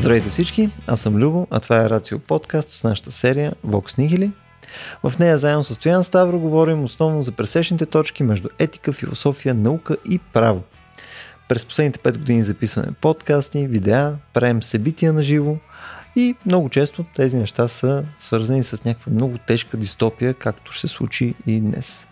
Здравейте всички, аз съм Любо, а това е Рацио подкаст с нашата серия Vox Nihili. В нея заедно с Стоян Ставро говорим основно за пресечните точки между етика, философия, наука и право. През последните 5 години записваме подкасти, видеа, правим събития на живо и много често тези неща са свързани с някаква много тежка дистопия, както ще се случи и днес.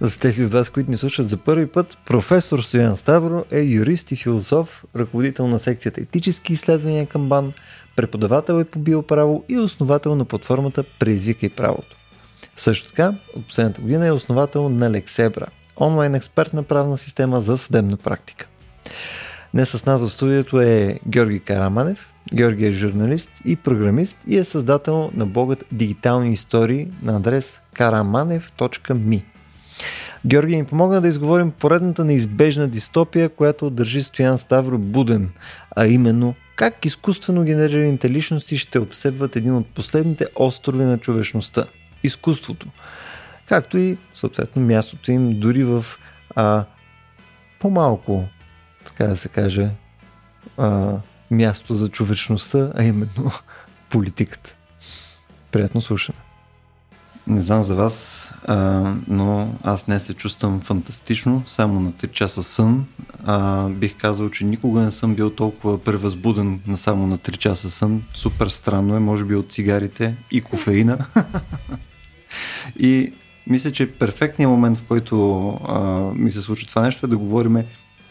За тези от вас, които ни слушат за първи път, професор Стоян Ставро е юрист и философ, ръководител на секцията етически изследвания към БАН, преподавател е по биоправо и основател на платформата Преизвикай правото. Също така, от последната година е основател на Лексебра, онлайн експертна правна система за съдебна практика. Днес с нас в студиото е Георги Караманев. Георги е журналист и програмист и е създател на блогът Дигитални истории на адрес karamanev.me. Георги ни помогна да изговорим поредната неизбежна дистопия, която държи Стоян Ставро буден, а именно как изкуствено генерираните личности ще обсебват един от последните острови на човечността – изкуството. Както и, съответно, мястото им дори в а, по-малко, така да се каже, а, място за човечността, а именно политиката. Приятно слушане. Не знам за вас, а, но аз не се чувствам фантастично, само на 3 часа сън. А, бих казал, че никога не съм бил толкова превъзбуден на само на 3 часа сън. Супер странно е, може би от цигарите и кофеина. и мисля, че перфектният момент, в който а, ми се случи това нещо е да говорим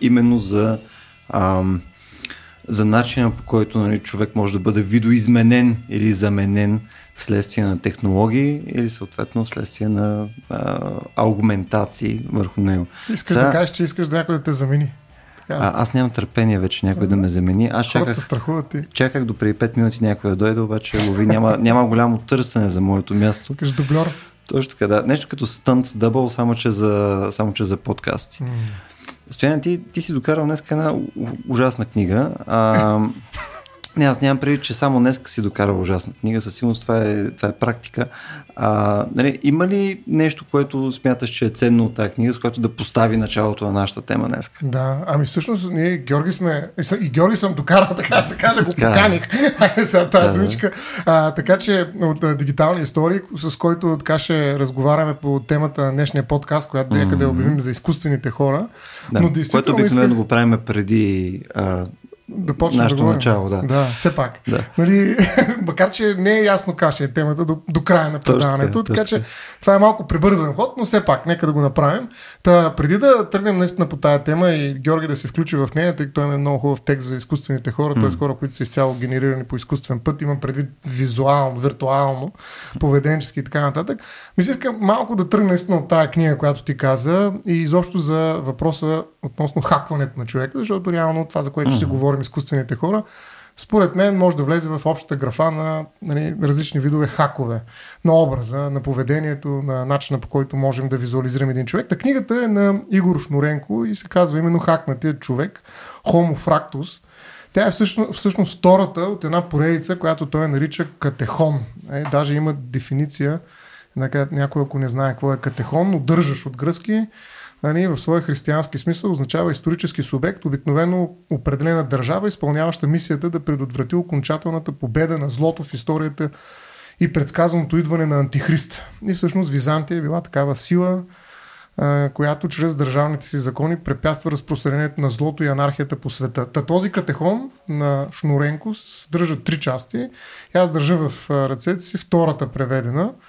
именно за, а, за начина по който нали, човек може да бъде видоизменен или заменен вследствие на технологии или съответно вследствие на а, аугментации върху него. Искаш Сега, да кажеш, че искаш да някой да те замени. А, аз нямам търпение вече някой да ме замени. Аз чаках, се страхуват ти. чаках до преди 5 минути някой да дойде, обаче лови, няма, няма голямо търсене за моето място. Искаш дублер. Точно така, да. Нещо като стънт дъбъл, само че за, само че за подкасти. Mm. Стоян, ти, ти си докарал днес една ужасна книга. А, Не, аз нямам преди, че само днес си докарал ужасна книга, със сигурност това е, това е практика. А, нали, има ли нещо, което смяташ, че е ценно от тази книга, с което да постави началото на нашата тема днес? Да, ами всъщност ние Георги сме, и Георги съм докарал, така да се каже, го поканих. Айде сега тази да, думичка. А, така че от дигитални истории, с който така ще разговаряме по темата на днешния подкаст, която mm-hmm. къде обявим за изкуствените хора. Да, но което обикновено исках... го правим преди а, да почнем Нашето да говорим. начало, да. Да, все пак. Да. Нали, макар, че не е ясно каша е темата до, до края на предаването, така, така че това е малко прибързан ход, но все пак, нека да го направим. Та, преди да тръгнем наистина по тая тема и Георги да се включи в нея, тъй като е много хубав текст за изкуствените хора, mm. т.е. хора, които са изцяло генерирани по изкуствен път, имам предвид визуално, виртуално, поведенчески и така нататък. Мисля, искам малко да тръгна наистина от тая книга, която ти каза и изобщо за въпроса относно хакването на човека, защото реално това, за което mm. ще говорим говорим изкуствените хора, според мен може да влезе в общата графа на нали, различни видове хакове на образа, на поведението, на начина по който можем да визуализираме един човек. Та книгата е на Игор Шнуренко и се казва именно Хакнатия човек, Homo Fractus. Тя е всъщност, всъщност втората от една поредица, която той нарича катехон. Е, даже има дефиниция, някой ако не знае какво е катехон, но държаш от гръцки нали, в своя християнски смисъл означава исторически субект, обикновено определена държава, изпълняваща мисията да предотврати окончателната победа на злото в историята и предсказаното идване на антихрист. И всъщност Византия е била такава сила, която чрез държавните си закони препятства разпространението на злото и анархията по света. Та този катехон на Шнуренко съдържа три части. Аз държа в ръцете си втората преведена –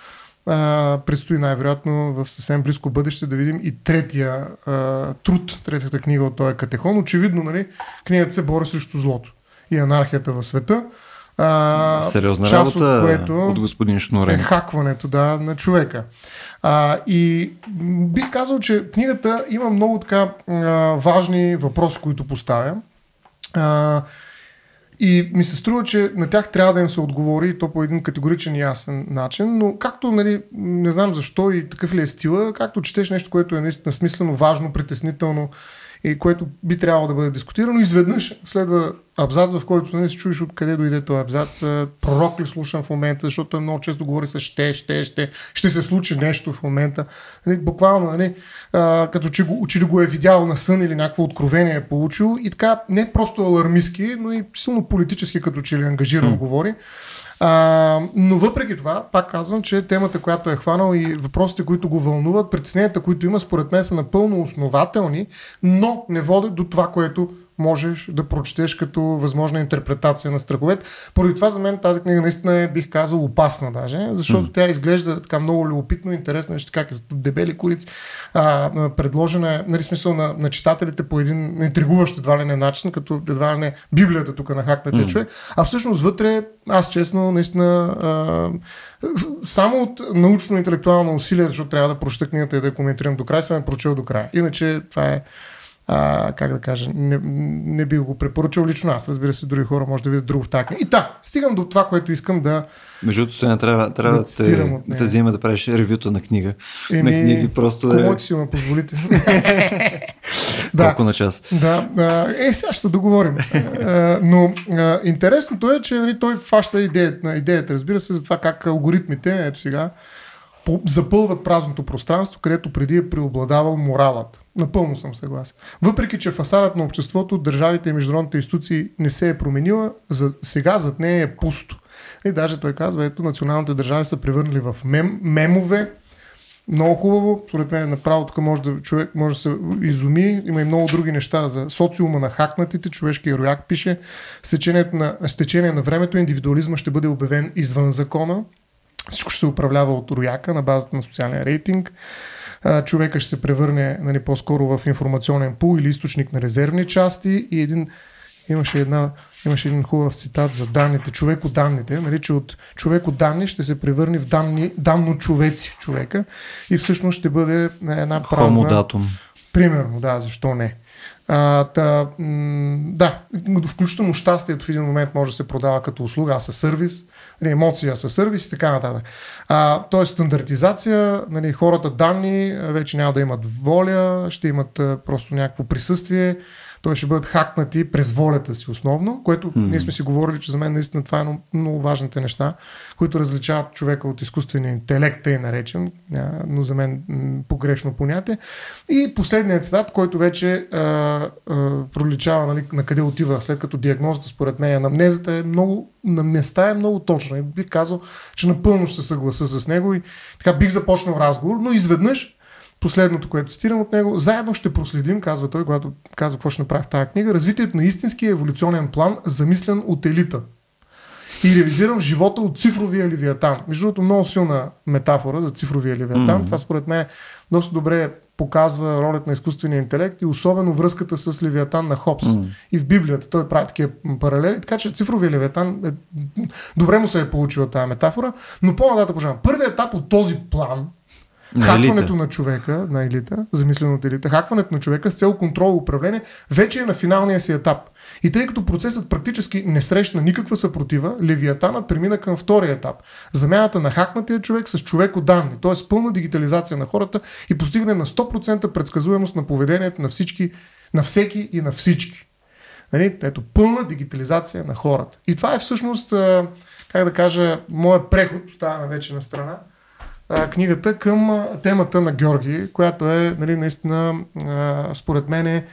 а, предстои най-вероятно в съвсем близко бъдеще да видим и третия а, труд, третата книга от този катехон. Очевидно, нали, книгата се бори срещу злото и анархията в света. А, Сериозна част работа от, което от господин Шнурен. Е хакването да, на човека. А, и бих казал, че книгата има много така а, важни въпроси, които поставя. А, и ми се струва, че на тях трябва да им се отговори и то по един категоричен и ясен начин, но както, нали, не знам защо и такъв ли е стила, както четеш нещо, което е наистина смислено, важно, притеснително и което би трябвало да бъде дискутирано, изведнъж следва абзац, в който не си чуеш откъде дойде този абзац. Пророк ли слушам в момента, защото той много често говори с ще, ще, ще, ще се случи нещо в момента. Нали, буквално, нали, а, като че, го, че го е видял на сън или някакво откровение е получил и така не просто алармистски, но и силно политически като че ли ангажирано mm. говори. А, но въпреки това, пак казвам, че темата, която е хванал и въпросите, които го вълнуват, притесненията, които има, според мен са напълно основателни, но не водят до това, което можеш да прочетеш като възможна интерпретация на страховете. Поради това за мен тази книга наистина е, бих казал, опасна даже, защото mm. тя изглежда така много любопитно, интересно, вижте как е дебели курици, а, предложена е, нали смисъл на, на читателите по един интригуващ едва ли не начин, като едва ли не Библията тук на хакнете mm. човек, а всъщност вътре, аз честно, наистина а, само от научно-интелектуално усилие, защото трябва да прочета книгата и да я коментирам до края, съм я прочел до края. Иначе това е а, как да кажа, не, не би го препоръчал лично аз. Разбира се, други хора може да видят друго в тази книга. И та, стигам до това, което искам да. Между другото, сега трябва, трябва да, да, те, да те взима да правиш ревюто на книга. Еми, на книги просто да. Е... си ме позволите. да. Колко на час? Да. Е, сега ще се договорим. Но интересното е, че нали, той фаща идеята, идеята, разбира се, за това как алгоритмите, ето сега, запълват празното пространство, където преди е преобладавал моралът. Напълно съм съгласен. Въпреки, че фасадът на обществото, държавите и международните институции не се е променила, за, сега зад нея е пусто. И даже той казва, ето националните държави са превърнали в мем, мемове, много хубаво. Според мен направо тук може да, човек може да се изуми. Има и много други неща за социума на хакнатите. Човешкия рояк пише. С на, с течение на времето индивидуализма ще бъде обявен извън закона. Всичко ще се управлява от рояка на базата на социален рейтинг. Човека ще се превърне нали, по-скоро в информационен пул или източник на резервни части и един имаше, една, имаше един хубав цитат за данните, човек от данните, нали, че от човек от данни ще се превърне в данни, данно човеци човека и всъщност ще бъде една празна... Хомодатум. Примерно, да, защо не. А, та, м- да, включително щастието в един момент може да се продава като услуга, а със сервис, нали, емоция със сервис и така нататък. А, тоест стандартизация, нали, хората данни вече няма да имат воля, ще имат а, просто някакво присъствие, той ще бъдат хакнати през волята си основно, което mm. ние сме си говорили, че за мен наистина това е много, много важните неща, които различават човека от изкуствения интелект, е наречен, но за мен погрешно понятие. И последният цитат, който вече а, а, проличава нали, на къде отива, след като диагнозата според мен анамнезата е много, на места е много точна. И бих казал, че напълно ще се съгласа с него и така бих започнал разговор, но изведнъж последното, което цитирам от него, заедно ще проследим, казва той, когато казва какво ще направи в тази книга, развитието на истинския еволюционен план, замислен от елита. И реализирам живота от цифровия левиатан. Между другото, много силна метафора за цифровия левиатан. Mm-hmm. Това според мен доста добре показва ролята на изкуствения интелект и особено връзката с Левиатан на Хопс. Mm. И в Библията той прави такива паралели, така че цифровия Левиатан е, добре му се е получила тази метафора, но пожелавам. Първият етап от този план на хакването на човека, на елита, замислено от елита, хакването на човека с цел контрол и управление, вече е на финалния си етап. И тъй като процесът практически не срещна никаква съпротива, Левиатанът премина към втория етап. Замяната на хакнатия човек с човеко данни, т.е. пълна дигитализация на хората и постигане на 100% предсказуемост на поведението на всички, на всеки и на всички. Нали? Ето, пълна дигитализация на хората. И това е всъщност, как да кажа, моят преход, оставяме вече на страна, а, книгата към темата на Георги, която е нали, наистина а, според мен е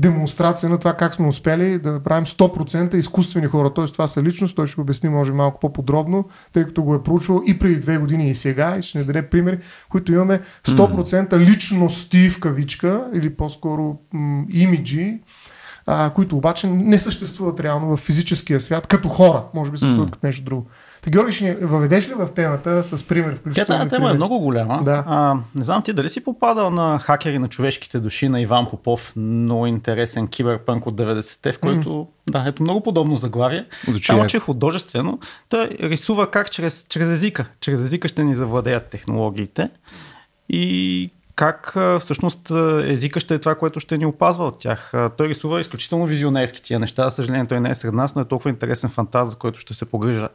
демонстрация на това как сме успели да направим 100% изкуствени хора. Т.е. това са личност, той ще обясни може малко по-подробно, тъй като го е проучвал и преди две години и сега и ще не даде примери, които имаме 100% личности в кавичка или по-скоро м- имиджи, а, които обаче не съществуват реално в физическия свят като хора. Може би съществуват mm. като нещо друго. Та, Георги, ще ни въведеш ли в темата с пример? Тя тази тема е много голяма. Да. А, не знам ти дали си попадал на хакери на човешките души на Иван Попов, много интересен киберпънк от 90-те, в който, mm. да, ето много подобно заглавие. Само, че е художествено. Той рисува как чрез, чрез езика. Чрез езика ще ни завладеят технологиите. И как всъщност езика ще е това, което ще ни опазва от тях. Той рисува изключително визионерски тия неща. За съжаление, той не е сред нас, но е толкова интересен фантаз, за който ще се погрижа.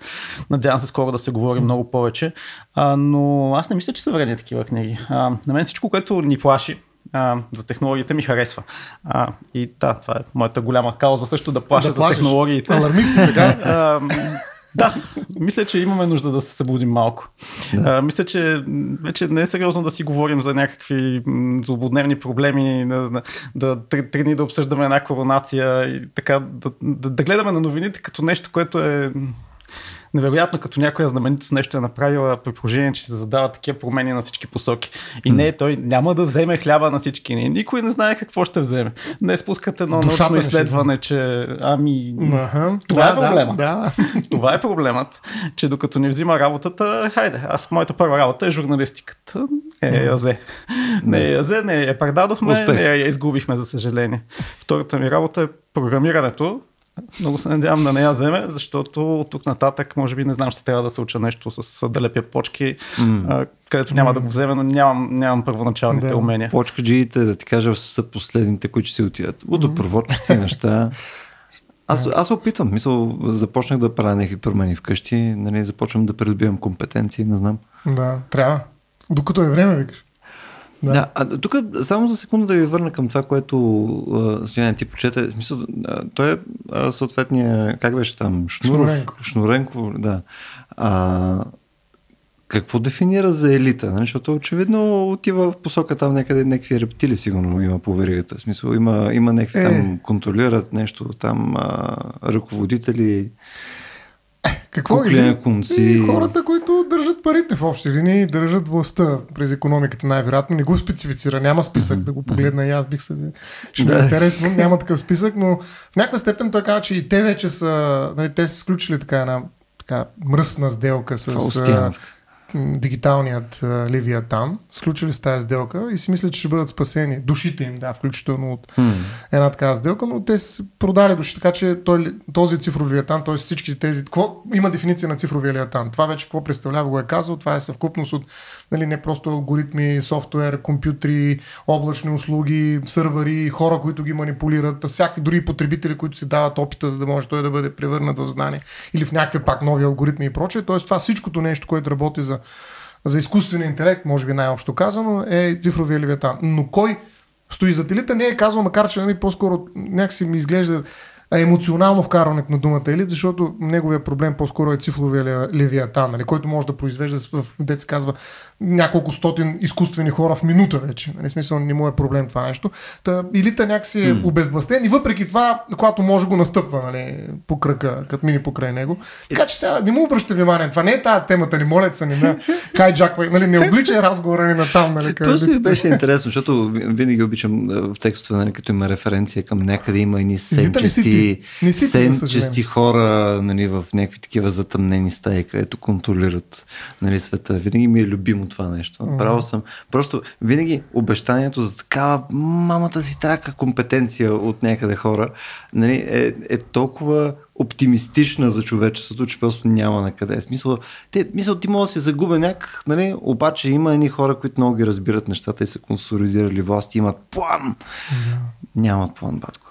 Надявам се скоро да се говори много повече. А, но аз не мисля, че са вредни такива книги. А, на мен всичко, което ни плаши, а, за технологиите ми харесва. А, и да, това е моята голяма кауза също да плаша да за технологиите. Алармист така? Да, мисля, че имаме нужда да се събудим малко. Да. А, мисля, че вече не е сериозно да си говорим за някакви злободневни проблеми, да, да, три дни да обсъждаме една коронация и така да, да, да гледаме на новините като нещо, което е невероятно, като някоя знаменитост нещо е направила, при положение, че се задават такива промени на всички посоки. И не, той няма да вземе хляба на всички. Никой не знае какво ще вземе. Не спускате едно научно изследване, че ами... Ага. Това да, е проблемът. Да, да. Това е проблемът, че докато ни взима работата, хайде, аз моята първа работа е журналистиката. Е, язе. Не е язе, не я предадохме, Успех. не я изгубихме, за съжаление. Втората ми работа е програмирането, много се надявам да не я вземе, защото от тук нататък, може би, не знам, ще трябва да се уча нещо с да лепя почки, mm. където няма mm. да го вземе, но нямам, нямам първоначалните да. умения. Почкаджиите, да ти кажа, са последните, които си отидат. Водопроводчици, mm. неща. Аз, аз опитвам, мисъл, започнах да правя някакви промени вкъщи, нали, започвам да придобивам компетенции, не знам. Да, трябва. Докато е време, викаш. Да. да а, тук само за секунда да ви върна към това, което Стоян ти прочете. Смисъл, а, той е а, съответния, как беше там? Шнуров, Шнуренко. Шнуренко, да. А, какво дефинира за елита? Нали? Защото очевидно отива в посока там някъде някакви рептили сигурно има по веригата. Смисъл има, има някакви е. там контролират нещо, там а, ръководители. Какво е? конци. хората, които държат парите в общи линии, държат властта през економиката най-вероятно. Не го специфицира, няма списък, да го погледна и аз бих се... Ще ми е интересно, няма такъв списък, но в някаква степен той казва, че и те вече са, нали, те са сключили така една така мръсна сделка с дигиталният Левиатан, сключили с тази сделка и си мислят, че ще бъдат спасени. Душите им, да, включително от hmm. една такава сделка, но те са продали души, така че той, този цифров Левиатан, т.е. всички тези... Какво, има дефиниция на цифровия Левиатан. Това вече какво представлява, го е казал. Това е съвкупност от нали, не просто алгоритми, софтуер, компютри, облачни услуги, сървъри, хора, които ги манипулират, всякакви други потребители, които си дават опита, за да може той да бъде превърнат в знание или в някакви пак нови алгоритми и прочее. Тоест това всичкото нещо, което работи за, за изкуствения интелект, може би най-общо казано, е цифровия левиатан. Но кой стои зад елита не е казал, макар че нали, по-скоро някакси ми изглежда емоционално вкарването на думата елит, защото неговия проблем по-скоро е цифровия левиатан, нали, който може да произвежда в, дет казва, няколко стотин изкуствени хора в минута вече. Нали, смисъл не му е проблем това нещо. Та, елита някакси е mm. обезвластен и въпреки това, когато може го настъпва нали, по кръка, като мини покрай него. Така че сега не му обръща внимание. Това не е тази темата, ни молят се, ни на хайджаква, нали, не облича разговора ни на там. Нали, Просто ми беше интересно, защото винаги обичам в текстове, нали, като има референция към някъде има и ни сенчести, сенчести хора нали, в някакви такива затъмнени стаи, където контролират нали, света. Винаги ми е любимо това нещо. Право съм. Просто винаги обещанието за такава мамата си трака компетенция от някъде хора нали, е, е толкова оптимистична за човечеството, че просто няма на къде. Смисъл, те, мисъл, ти може да си загубя някак, нали? обаче има едни хора, които много ги разбират нещата и са консолидирали власти, имат план. Yeah. Нямат план, батко.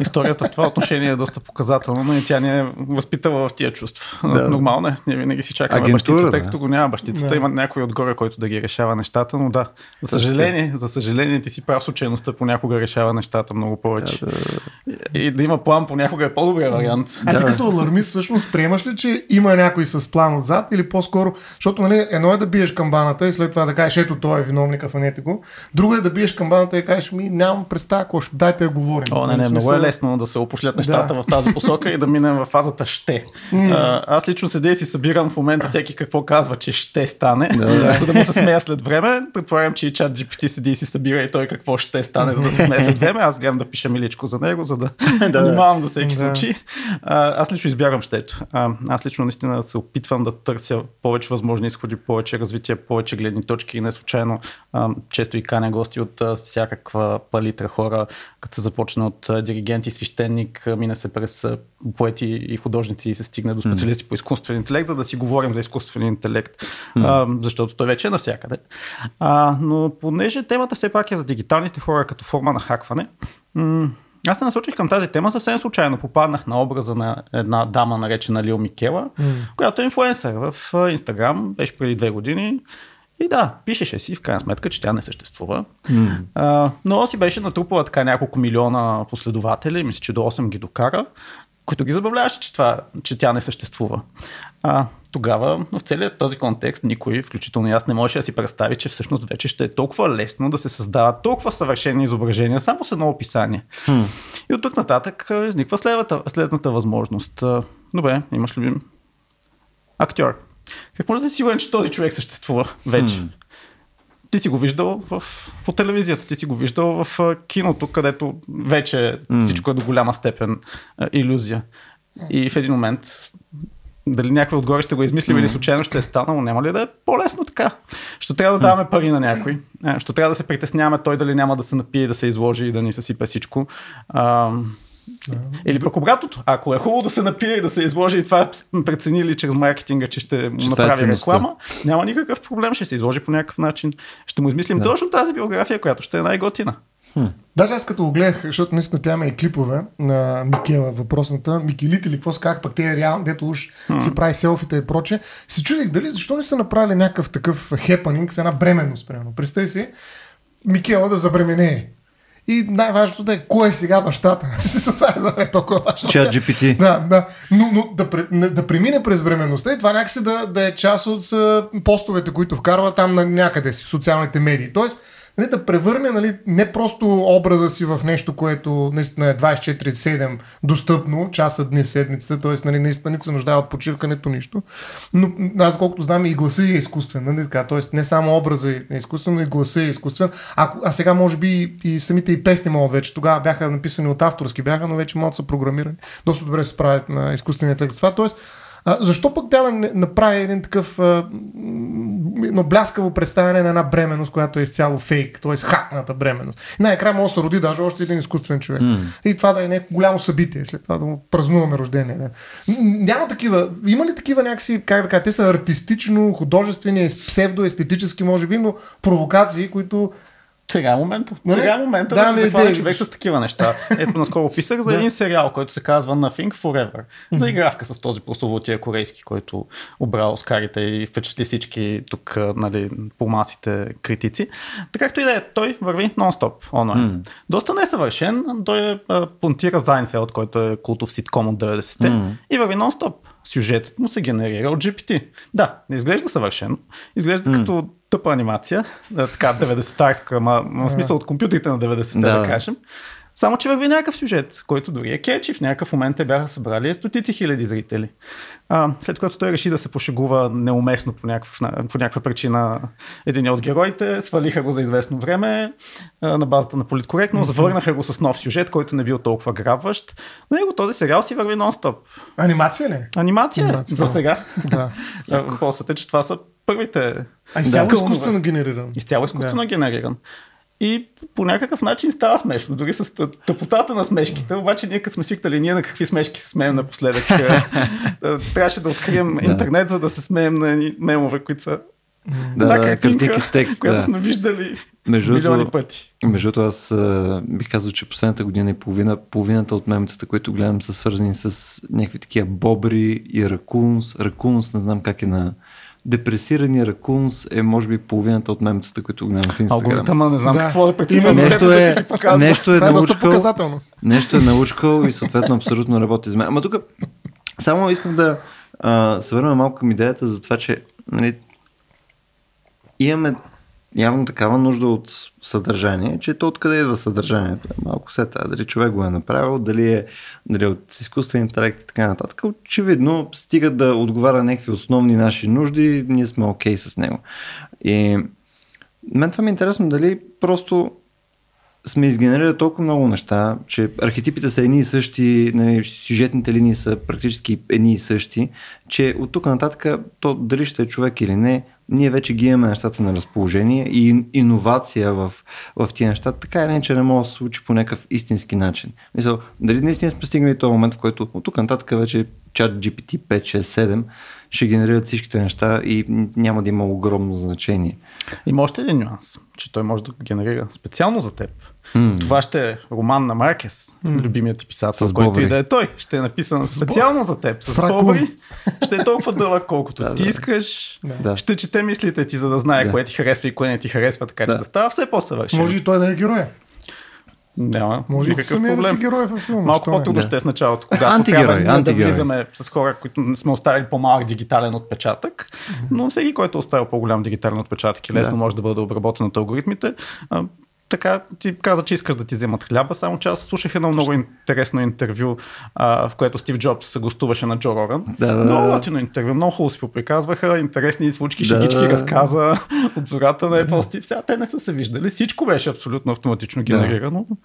Историята в това отношение е доста показателна, но и тя ни е възпитала в тия чувства. Да. Нормално е. Ние винаги си чакаме Агентура, бащицата, тъй като го няма бащицата. Да. Има някой отгоре, който да ги решава нещата, но да. За съжаление, за съжаление ти си прав, случайността понякога решава нещата много повече. Да, да. И да има план понякога е по-добрия вариант. А ти като алармист всъщност приемаш ли, че има някой с план отзад или по-скоро, защото нали, едно е да биеш камбаната и след това да кажеш, ето той е виновника, фанете го. Друго е да биеш камбаната и кажеш, ми нямам представа, дайте да говорим. О, не, не, много е лесно да се опошлят нещата да. в тази посока и да минем в фазата ще. Mm. А, аз лично седя и си събирам в момента всеки какво казва, че ще стане, да, да. за да му се смея след време. Предполагам, че и чат GPT седи и си събира и той какво ще стане, за да се смея след време. Аз гледам да пиша миличко за него, за да внимавам за всеки случай. А, аз лично избягам щето. А, аз лично наистина се опитвам да търся повече възможни изходи, повече развитие, повече гледни точки и не случайно а, често и каня гости от а, всякаква палитра хора, като се започна от диригенти, свещеник, мине се през поети и художници и се стигне до специалисти mm. по изкуствен интелект, за да си говорим за изкуствен интелект, mm. а, защото той вече е навсякъде. А, но понеже темата все пак е за дигиталните хора като форма на хакване, м- аз се насочих към тази тема съвсем случайно. Попаднах на образа на една дама, наречена Лил Микела, mm. която е инфлуенсър в Инстаграм, беше преди две години И да, пишеше си в крайна сметка, че тя не съществува. Mm. А, но си беше натрупала така няколко милиона последователи, мисля, че до 8 ги докара, които ги забавляваше, че, това, че тя не съществува. А, тогава в целият този контекст никой, включително и аз, не можеше да си представи, че всъщност вече ще е толкова лесно да се създават толкова съвършени изображения само с едно описание. Hmm. И от тук нататък изниква следната, следната възможност. Добре, имаш любим актьор. Как може да си сигурен, че този човек съществува вече? Hmm. Ти си го виждал в, по телевизията, ти си го виждал в киното, където вече mm. всичко е до голяма степен а, иллюзия. И в един момент дали някой отгоре ще го измислим mm. или случайно ще е станало, няма ли да е по-лесно така? Ще трябва да даваме пари на някой. Ще трябва да се притесняваме той дали няма да се напие, да се изложи и да ни съсипе всичко. А. Или пък обратното, ако е хубаво да се напие и да се изложи и това преценили чрез маркетинга, че ще му направи реклама, няма никакъв проблем, ще се изложи по някакъв начин. Ще му измислим да. точно тази биография, която ще е най-готина. Хм. Даже аз като го гледах, защото наистина тя има и клипове на Микела, въпросната, Микелите или какво сках, пък те е реално, дето уж хм. си прави селфите и проче, се чудих дали защо не са направили някакъв такъв хепанинг с една бременност, примерно. Представи си, Микела да забременее. И най-важното е кой е сега бащата. това е толкова важно. Чат GPT. Да, да. Но, но да, да премине през временността и това някакси да, да е част от постовете, които вкарва там на някъде си в социалните медии. Тоест, нали, да превърне нали, не просто образа си в нещо, което наистина е 24-7 достъпно, часа дни в седмицата, т.е. Нали, наистина не се нуждае от почивка, нито нищо. Но аз колкото знам и гласа е изкуствен, нали, така, т.е. не само образа е изкуствен, но и гласа е изкуствен. А, а сега може би и самите и песни могат вече, тогава бяха написани от авторски бяха, но вече могат са програмирани. Доста добре се справят на изкуствения текст. Това, т.е. А, защо пък тя да не направи един такъв а, бляскаво представяне на една бременност, която е изцяло фейк, т.е. хакната бременност. Най-накрая може да се роди даже още един изкуствен човек. Mm. И това да е някакво голямо събитие, след това да му празнуваме рождение. Да. Няма такива. Има ли такива някакси, как да кажа, те са артистично, художествени, псевдоестетически, може би, но провокации, които сега е момента. Не? Сега е момента да, да се захване човек с такива неща. Ето наскоро писах за един сериал, който се казва Nothing Forever. За игравка с този прословутия корейски, който обрал Оскарите и впечатли всички тук нали, по масите критици. Така както и да е, той върви нон-стоп онлайн. Mm. Доста несъвършен. Той е понтира Зайнфелд, който е култов ситком от 90-те mm. и върви нон-стоп. Сюжетът му се генерира от GPT. Да, не изглежда съвършено. Изглежда mm. като тъпа анимация, така 90-тарска, ма, ма смисъл от компютрите на 90-те, да. да кажем. Само, че върви някакъв сюжет, който дори е кетчи. В някакъв момент те бяха събрали стотици хиляди зрители. А, след което той реши да се пошегува неуместно по, някакъв, по някаква причина един от героите, свалиха го за известно време а, на базата на политкоректност, завърнаха го с нов сюжет, който не бил толкова грабващ. Но него този сериал си върви нон-стоп. Анимация ли? Анимация, Анимация. за сега. Да. Въпросът е, че това са първите. А изцяло да, изкуствено генериран. Изцяло изкуствено да. генериран. И по някакъв начин става смешно, дори с тъпотата на смешките, обаче ние като сме свикнали ние на какви смешки се смеем напоследък. Трябваше да открием интернет, за да се смеем на мемове, които са да, да, картинки с текст. Която да. сме виждали между милиони пъти. Между другото, аз а, бих казал, че последната година и половина, половината от мемотата, които гледам, са свързани с някакви такива бобри и ракунс. Ракунс, не знам как е на, депресирани ракунс е може би половината от мемотата, които гледам в Инстаграм. Алгоритъма не знам да. какво е преценил. Нещо е, нещо е, е научкал, нещо е научкал и съответно абсолютно работи за мен. Ама тук само искам да а, се върна малко към идеята за това, че нали, имаме явно такава нужда от съдържание, че то откъде идва съдържанието. Малко се тази, дали човек го е направил, дали е дали от изкуствен интелект и така нататък. Очевидно, стига да отговаря някакви основни наши нужди, ние сме окей okay с него. И мен това ми е интересно дали просто сме изгенерирали толкова много неща, че архетипите са едни и същи, нали, сюжетните линии са практически едни и същи, че от тук нататък то дали ще е човек или не, ние вече ги имаме нещата на разположение и иновация в, в тия неща, така или иначе не може да се случи по някакъв истински начин. Мисъл, дали наистина сме стигнали този момент, в който от тук нататък вече чат GPT 5, 6, 7 ще генерират всичките неща и няма да има огромно значение. Има още един нюанс, че той може да генерира специално за теб. Mm. Това ще е роман на Маркес, mm. любимият ти писател, с който и да е той. Ще е написан специално за теб. С, с бобри. Ще е толкова дълъг, колкото да, ти да. искаш. Да. Ще чете мислите ти, за да знае да. кое ти харесва и кое не ти харесва, така да. че да става все по-съвършен. Може и той да е героя. Няма Може никакъв проблем. Да си герой във филма. Малко по-трудно ще е в началото, когато антигерой, трябва антигерой. да влизаме с хора, които сме оставили по-малък дигитален отпечатък, но всеки, който е оставил по-голям дигитален отпечатък и лесно да. може да бъде обработен от алгоритмите, така ти каза, че искаш да ти вземат хляба, само че аз слушах едно много интересно интервю, а, в което Стив Джобс се гостуваше на Джо Роган. Да, да, много латино интервю, много хубаво си поприказваха, интересни случки, да, шегички да, разказа от зората на Apple Стив. Сега те не са се виждали, всичко беше абсолютно автоматично генерирано. Да.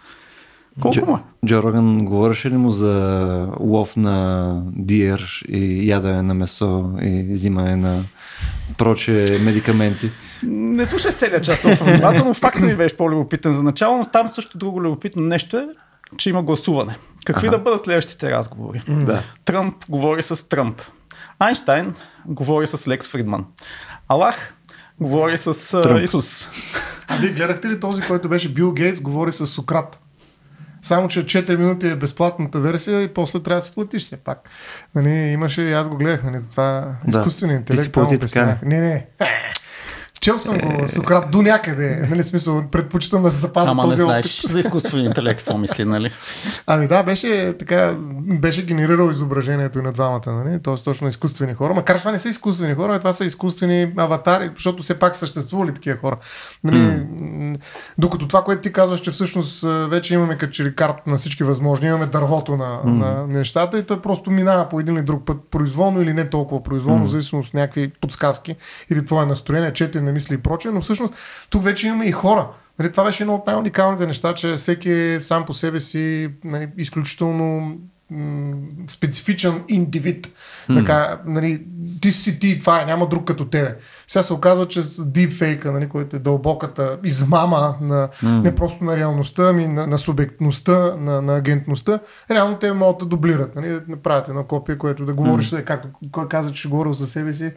Колко му е? Джо Роган говореше ли му за лов на диер и ядене на месо и взимане на проче медикаменти? Не слушай целият част от формата, но факта ми беше по-любопитен за начало, но там също друго любопитно нещо е, че има гласуване. Какви ага. да бъдат следващите разговори? Да. Тръмп говори с Тръмп. Айнштайн говори с Лекс Фридман. Аллах говори с Тръмп. Исус. А вие гледахте ли този, който беше Бил Гейтс, говори с Сократ? Само, че 4 минути е безплатната версия и после трябва да си платиш все пак. Нали, имаше и аз го гледах, нали, това да. изкуствен интелект. Ти си плати така. Не, не. Чел съм го Сократ до някъде. Нали, смисъл, предпочитам да се запазя Ама този не знаеш опит. за изкуствен интелект какво мисли, нали? Ами да, беше така, беше генерирал изображението и на двамата, нали? Тоест точно изкуствени хора. Макар това не са изкуствени хора, това са изкуствени аватари, защото все пак съществували такива хора. Нали, mm. Докато това, което ти казваш, че всъщност вече имаме като че карта на всички възможни, имаме дървото на, mm. на нещата и той просто минава по един или друг път произволно или не толкова произволно, mm. зависимост от някакви подсказки или твое настроение, четене мисли и прочее, но всъщност тук вече имаме и хора. Нали, това беше едно от най-уникалните неща, че всеки е сам по себе си нали, изключително м- специфичен индивид. Mm. Така, нали, ти си ти, това е, няма друг като тебе. Сега се оказва, че с дипфейка, нали, който е дълбоката измама на, mm. не просто на реалността, ами на, на субектността, на, на агентността, реално те могат да дублират. Нали, да направят едно копие, което да говориш, mm. както кой каза, че говорил за себе си,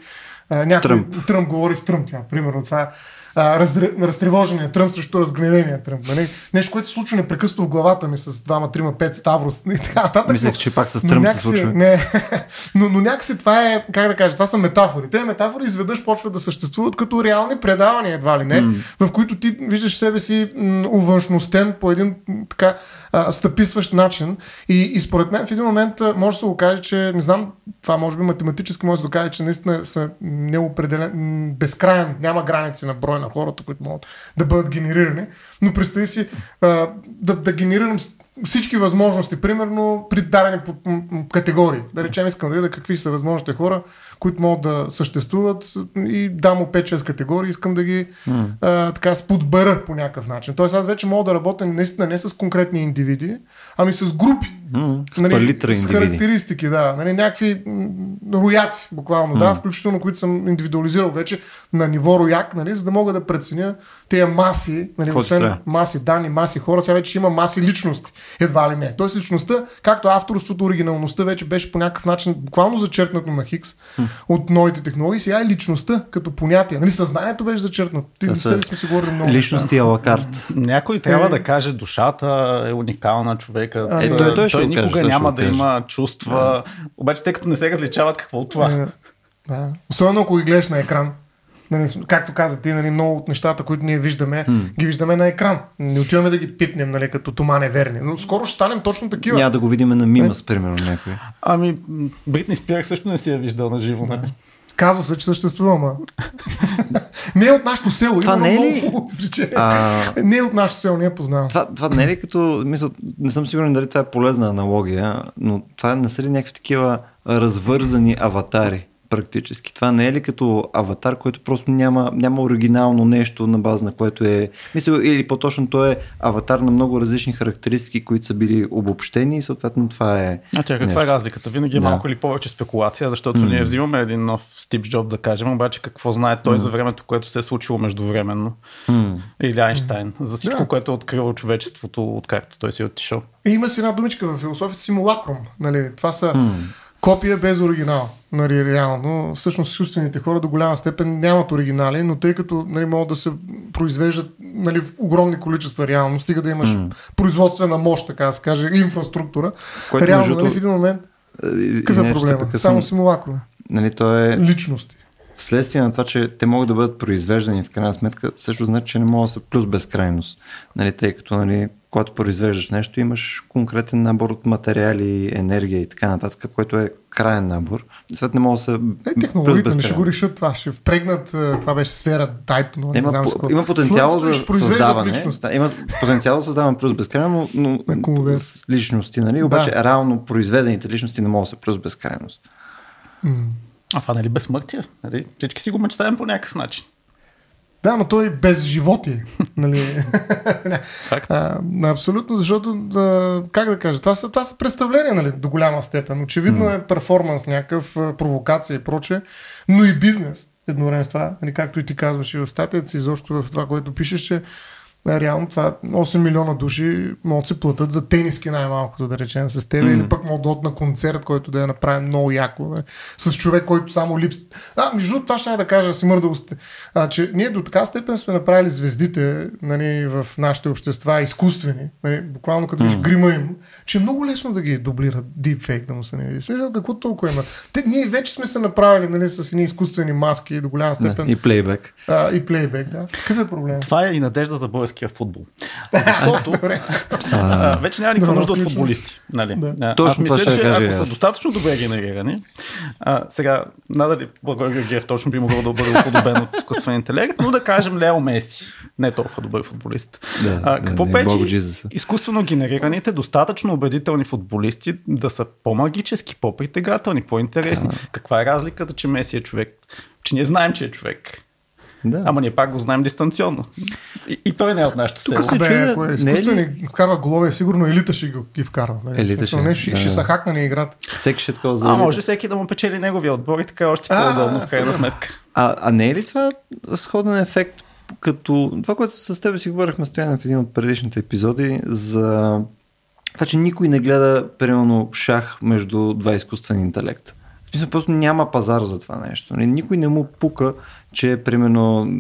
някой Тръмп. Тръмп говори с Тръмп, тя, примерно. Това разтревожения Тръмп срещу разгневения Тръмп. Нали? Нещо, което се случва непрекъснато в главата ми с двама, трима, пет Ставрос и така нататък. Мислех, че пак с Тръмп се случва. Не, но, но някакси това е, как да кажа, това са метафори. Те метафори изведнъж почват да съществуват като реални предавания, едва ли не, mm. в които ти виждаш себе си увъншностен по един така а, стъписващ начин. И, и според мен в един момент може да се окаже, че не знам, това може би математически може да докаже, че наистина са неопределен, безкрайен, няма граници на брой на хората, които могат да бъдат генерирани. Но представи си а, да, да генерирам всички възможности, примерно при дадени категории. Да речем, искам да видя какви са възможните хора, които могат да съществуват и дам му 5-6 категории, искам да ги mm. а, така сподбера по някакъв начин. Тоест аз вече мога да работя наистина не с конкретни индивиди, ами с групи. Mm, с нали, с характеристики, да. Нали, някакви рояци, буквално, mm. да, включително които съм индивидуализирал вече на ниво рояк, нали, за да мога да преценя тези маси, нали, освен маси данни, маси хора, сега вече има маси личности, едва ли не. Тоест личността, както авторството, оригиналността вече беше по някакъв начин буквално зачеркнато на Хикс mm. От новите технологии, сега е личността като понятие. Нали, съзнанието беше зачеркнато. Ти да сме си говорили много. Личности алакарт. Някой трябва е... да каже, душата е уникална човека. Е, той, той, той никога каже, няма да има чувства. Yeah. Обаче, тъй като не се различават, какво от това? Yeah. Да. Особено ако ги гледаш на екран. Нали, както каза ти, нали, много от нещата, които ние виждаме, hmm. ги виждаме на екран. Не отиваме да ги пипнем, нали, като тумане верни. Но скоро ще станем точно такива. Няма да го видим на Мимас, примерно, някой. Ами, Бритни Спирак също не си е виждал на живо. Нали? Казва се, че съществува, ма. не е от нашото село. Това не е ли? А... Не е от нашото село, не е познавам. Това, това не е ли като, мисъл, не съм сигурен дали това е полезна аналогия, но това не са ли някакви такива развързани аватари? Практически. Това не е ли като аватар, който просто няма, няма оригинално нещо на база на което е... Мисля, или по-точно той е аватар на много различни характеристики, които са били обобщени и съответно това е... А тя, каква е разликата? Винаги е да. малко или повече спекулация, защото mm. ние взимаме един нов Стив Джоб, да кажем, обаче какво знае той mm. за времето, което се е случило междувременно. Mm. Или Айнштайн, за всичко, yeah. което е открило човечеството, откакто той си е отишъл. И има си една думичка в философията симулакрум. Нали? Това са mm копия без оригинал. Нали, реално. Всъщност изкуствените хора до голяма степен нямат оригинали, но тъй като нали, могат да се произвеждат нали, в огромни количества реално, стига да имаш mm. производствена мощ, така да се каже, инфраструктура. Което, реално, нали, в един момент какъв е проблема? Само симулакрове. Нали, то е... Личности вследствие на това, че те могат да бъдат произвеждани в крайна сметка, също значи, че не могат да са плюс безкрайност. Нали, тъй като нали, когато произвеждаш нещо, имаш конкретен набор от материали, енергия и така нататък, което е крайен набор. След не мога да са. Е, технологиите не ще го решат това. Ще впрегнат, това беше сфера, тайто, но не има, знам по, има потенциал за създаване. Да, има потенциал за създаване плюс безкрайно, но, но с личности, нали? Обаче да. реално произведените личности не могат да са плюс безкрайност. А това нали безсмъртие? Нали? Всички си го мечтаем по някакъв начин. Да, но той без животи. Нали? а, абсолютно, защото, а, как да кажа, това са, това са представления нали, до голяма степен. Очевидно mm. е перформанс, някакъв провокация и проче, но и бизнес едновременно с това, нали, както и ти казваш и в статията си, изобщо в това, което пишеш, че реално това 8 милиона души могат да се платят за тениски най-малкото, да речем, с теб, mm-hmm. или пък могат да от на концерт, който да я направим много яко, не? с човек, който само липс. А, между това ще да кажа, си мърдалостите, а, че ние до така степен сме направили звездите нали, в нашите общества изкуствени, нали, буквално като mm-hmm. грима им, че е много лесно да ги дублират дипфейк, да му се не види. Смисъл, какво толкова има? Те, ние вече сме се направили нали, с едни изкуствени маски до голяма степен. Да, и плейбек. А, и плейбек, да. Какъв е проблем? Това е и надежда за българския футбол. Защото а, вече няма никаква нужда от футболисти. Нали? Да. Аз мисля, че ако са достатъчно добре генерирани, а, сега, надали Благой Георгиев точно би могъл да бъде уподобен от изкуствен интелект, но да кажем Лео Меси, не толкова добър футболист. Да, а, какво да, печи изкуствено генерираните, достатъчно убедителни футболисти да са по-магически, по-притегателни, по-интересни? Каква е разликата, че Меси е човек? Че ние знаем, че е човек. Да. Ама ние пак го знаем дистанционно. И, и той не е от нашото село. Тук се ако е изкуствен не е ли... вкарва голове, сигурно елита ще ги вкарва. Нали? Елита ще, не, ще, да. ще са хакнали играта. Всеки ще такова А може всеки да му печели неговия отбор и така още по-удобно в крайна сметка. А, а не е ли това сходен ефект като това, което с теб си говорихме стояне в един от предишните епизоди за това, че никой не гледа примерно шах между два изкуствени интелекта. В смисъл, просто няма пазар за това нещо. Нали, никой не му пука че примерно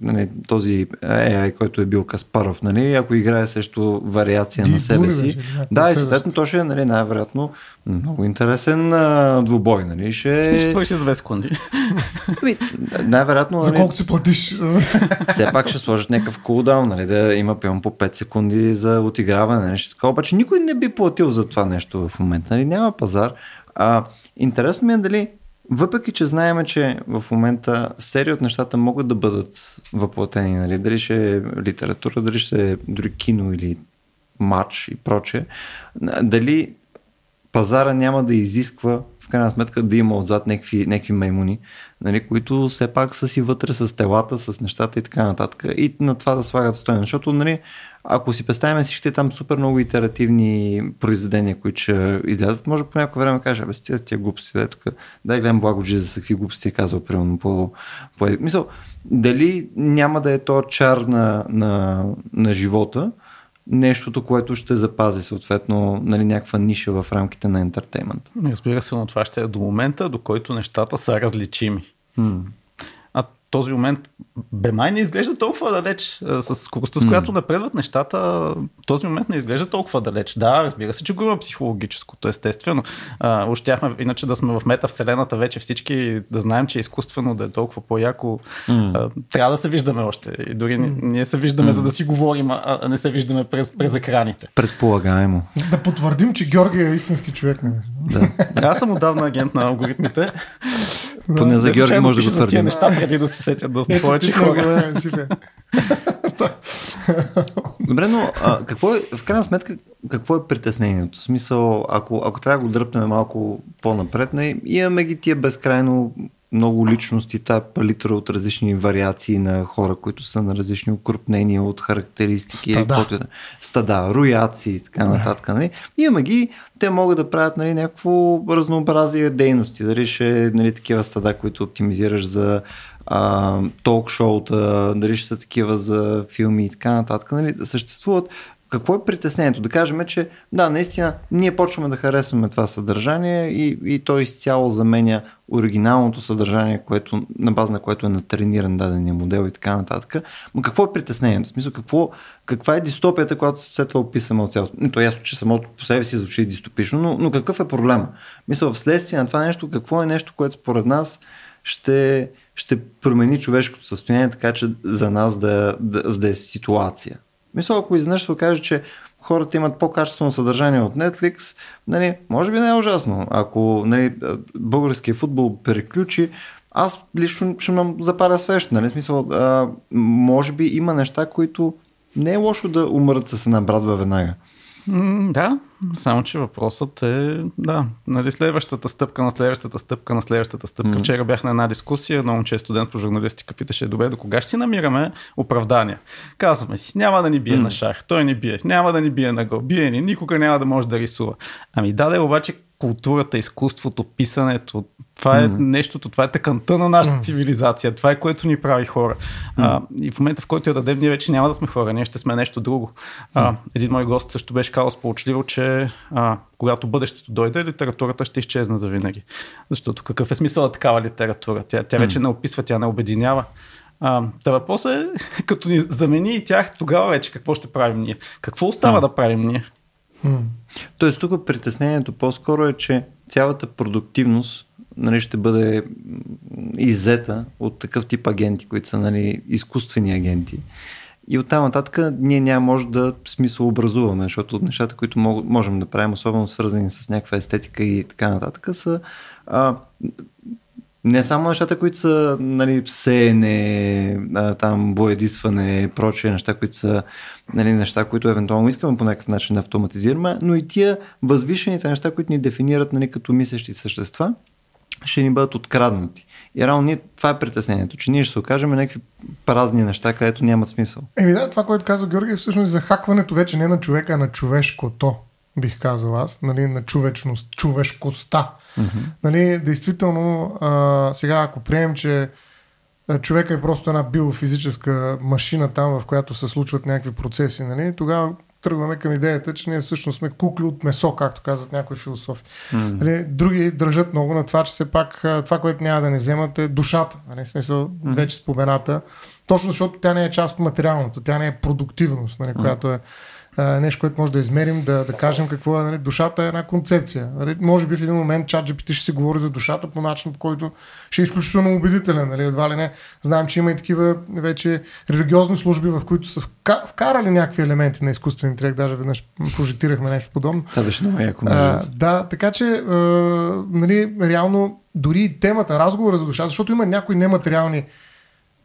нали, този AI, който е бил Каспаров, нали, ако играе срещу вариация Ди, на себе си, беше, да, и съответно то ще е нали, най-вероятно много интересен а, двубой. Нали, ще... ще свърши за две секунди. Ами, най-вероятно... За нали, колко си платиш? все пак ще сложат някакъв кулдаун, нали, да има пион по 5 секунди за отиграване, нещо такова. Обаче никой не би платил за това нещо в момента. Нали, няма пазар. А, интересно ми е дали въпреки, че знаеме, че в момента серия от нещата могат да бъдат въплатени, нали? дали ще е литература, дали ще е дори кино или матч и проче, дали пазара няма да изисква в крайна сметка да има отзад някакви, някакви маймуни, нали, които все пак са си вътре с телата, с нещата и така нататък. И на това да слагат стоеност. Защото нали, ако си представим всички там супер много итеративни произведения, които ще излязат, може по някое време кажа, бе, с тия, глупости, да, тук, дай гледам благо за какви глупости е казал, примерно, по, по... Мисъл, дали няма да е то чар на, на, на живота, нещото, което ще запази съответно нали, някаква ниша в рамките на ентертеймента. Разбира се, но това ще е до момента, до който нещата са различими. Hmm този момент бе май не изглежда толкова далеч. С скоростта, с която mm. напредват нещата, този момент не изглежда толкова далеч. Да, разбира се, че го има психологическото, естествено. А, ощяхме иначе да сме в метавселената вече всички, да знаем, че е изкуствено да е толкова по-яко. Mm. А, трябва да се виждаме още. И дори mm. ние се виждаме, mm. за да си говорим, а не се виждаме през, през екраните. Предполагаемо. Да потвърдим, че Георги е истински човек. Не? Да. Аз съм отдавна агент на алгоритмите. Поне за Георги може да го твърдим. неща преди да се сетят доста повече хора. Добре, но а, какво е, в крайна сметка, какво е притеснението? В смисъл, ако, ако трябва да го дръпнем малко по-напред, не, имаме ги тия безкрайно много личности, тази палитра от различни вариации на хора, които са на различни укрупнения от характеристики, стада, е. стада рояци и така нататък. Нали? Имаме ги, те могат да правят нали, някакво разнообразие дейности. Дали ще нали, такива стада, които оптимизираш за ток-шоута, дали ще са такива за филми и така нататък. Нали? Съществуват какво е притеснението? Да кажем, че да, наистина, ние почваме да харесваме това съдържание и, и то изцяло заменя оригиналното съдържание, което, на база на което е натрениран дадения модел и така нататък. Но какво е притеснението? В смисъл, какво, каква е дистопията, която след това описаме от цялото? Не, то е ясно, че самото по себе си звучи дистопично, но, но какъв е проблема? Мисля, вследствие на това нещо, какво е нещо, което според нас ще, ще промени човешкото състояние, така че за нас да, да, да е ситуация. Мисля, ако изведнъж се окаже, че хората имат по-качествено съдържание от Netflix, нали, може би не е ужасно. Ако нали, българския футбол приключи, аз лично ще ме запаля свещо. Нали? Смисъл, а, може би има неща, които не е лошо да умрат с една брадва веднага. Да, само че въпросът е, да, нали, следващата стъпка на следващата стъпка на следващата стъпка. Вчера бях на една дискусия, много че студент по журналистика питаше, добре, до кога ще си намираме оправдания? Казваме си, няма да ни бие на шах, той ни бие, няма да ни бие на гол, бие ни, никога няма да може да рисува. Ами даде обаче културата, изкуството, писането. Това е mm. нещото, това е тъканта на нашата mm. цивилизация. Това е което ни прави хора. Mm. А, и в момента, в който я дадем, ние вече няма да сме хора, ние ще сме нещо друго. А, един мой гост също беше казал сполучливо, че а, когато бъдещето дойде, литературата ще изчезне за винаги. Защото какъв е смисъл на такава литература? Тя, тя вече mm. не описва, тя не обединява. А, та въпросът е, като ни замени и тях, тогава вече какво ще правим ние? Какво остава mm. да правим ние? Тоест тук притеснението по-скоро е, че цялата продуктивност нали, ще бъде иззета от такъв тип агенти, които са нали, изкуствени агенти. И оттам нататък ние няма може да смисъл образуваме, защото нещата, които можем да правим, особено свързани с някаква естетика и така нататък, са а, не само нещата, които са нали, всеене, там боядисване, прочие неща, които са нали, неща, които евентуално искаме по някакъв начин да автоматизираме, но и тия възвишените неща, които ни дефинират нали, като мислещи същества, ще ни бъдат откраднати. И реално ние, това е притеснението, че ние ще се окажем някакви празни неща, където нямат смисъл. Еми да, това, което казва Георги, е всъщност захакването вече не на човека, а на човешкото, бих казал аз, нали, на човечност, човешкостта. Mm-hmm. Нали, действително, а, сега ако приемем, че човека е просто една биофизическа машина там, в която се случват някакви процеси, нали, тогава тръгваме към идеята, че ние всъщност сме кукли от месо, както казват някои философи. Mm. Нали, други държат много на това, че все пак това, което няма да не вземат е душата. Нали, смисъл, mm. вече спомената. Точно защото тя не е част от материалното, тя не е продуктивност, нали, mm. която е нещо, което може да измерим, да, да кажем какво е. Нали, душата е една концепция. Нали, може би в един момент чат GPT ще си говори за душата по начин, по който ще е изключително убедителен. Нали, едва ли не. Знаем, че има и такива вече религиозни служби, в които са вкарали някакви елементи на изкуствен интелект. Даже веднъж прожектирахме нещо подобно. Това беше много яко. А, да, така че а, нали, реално дори и темата, разговора за душата, защото има някои нематериални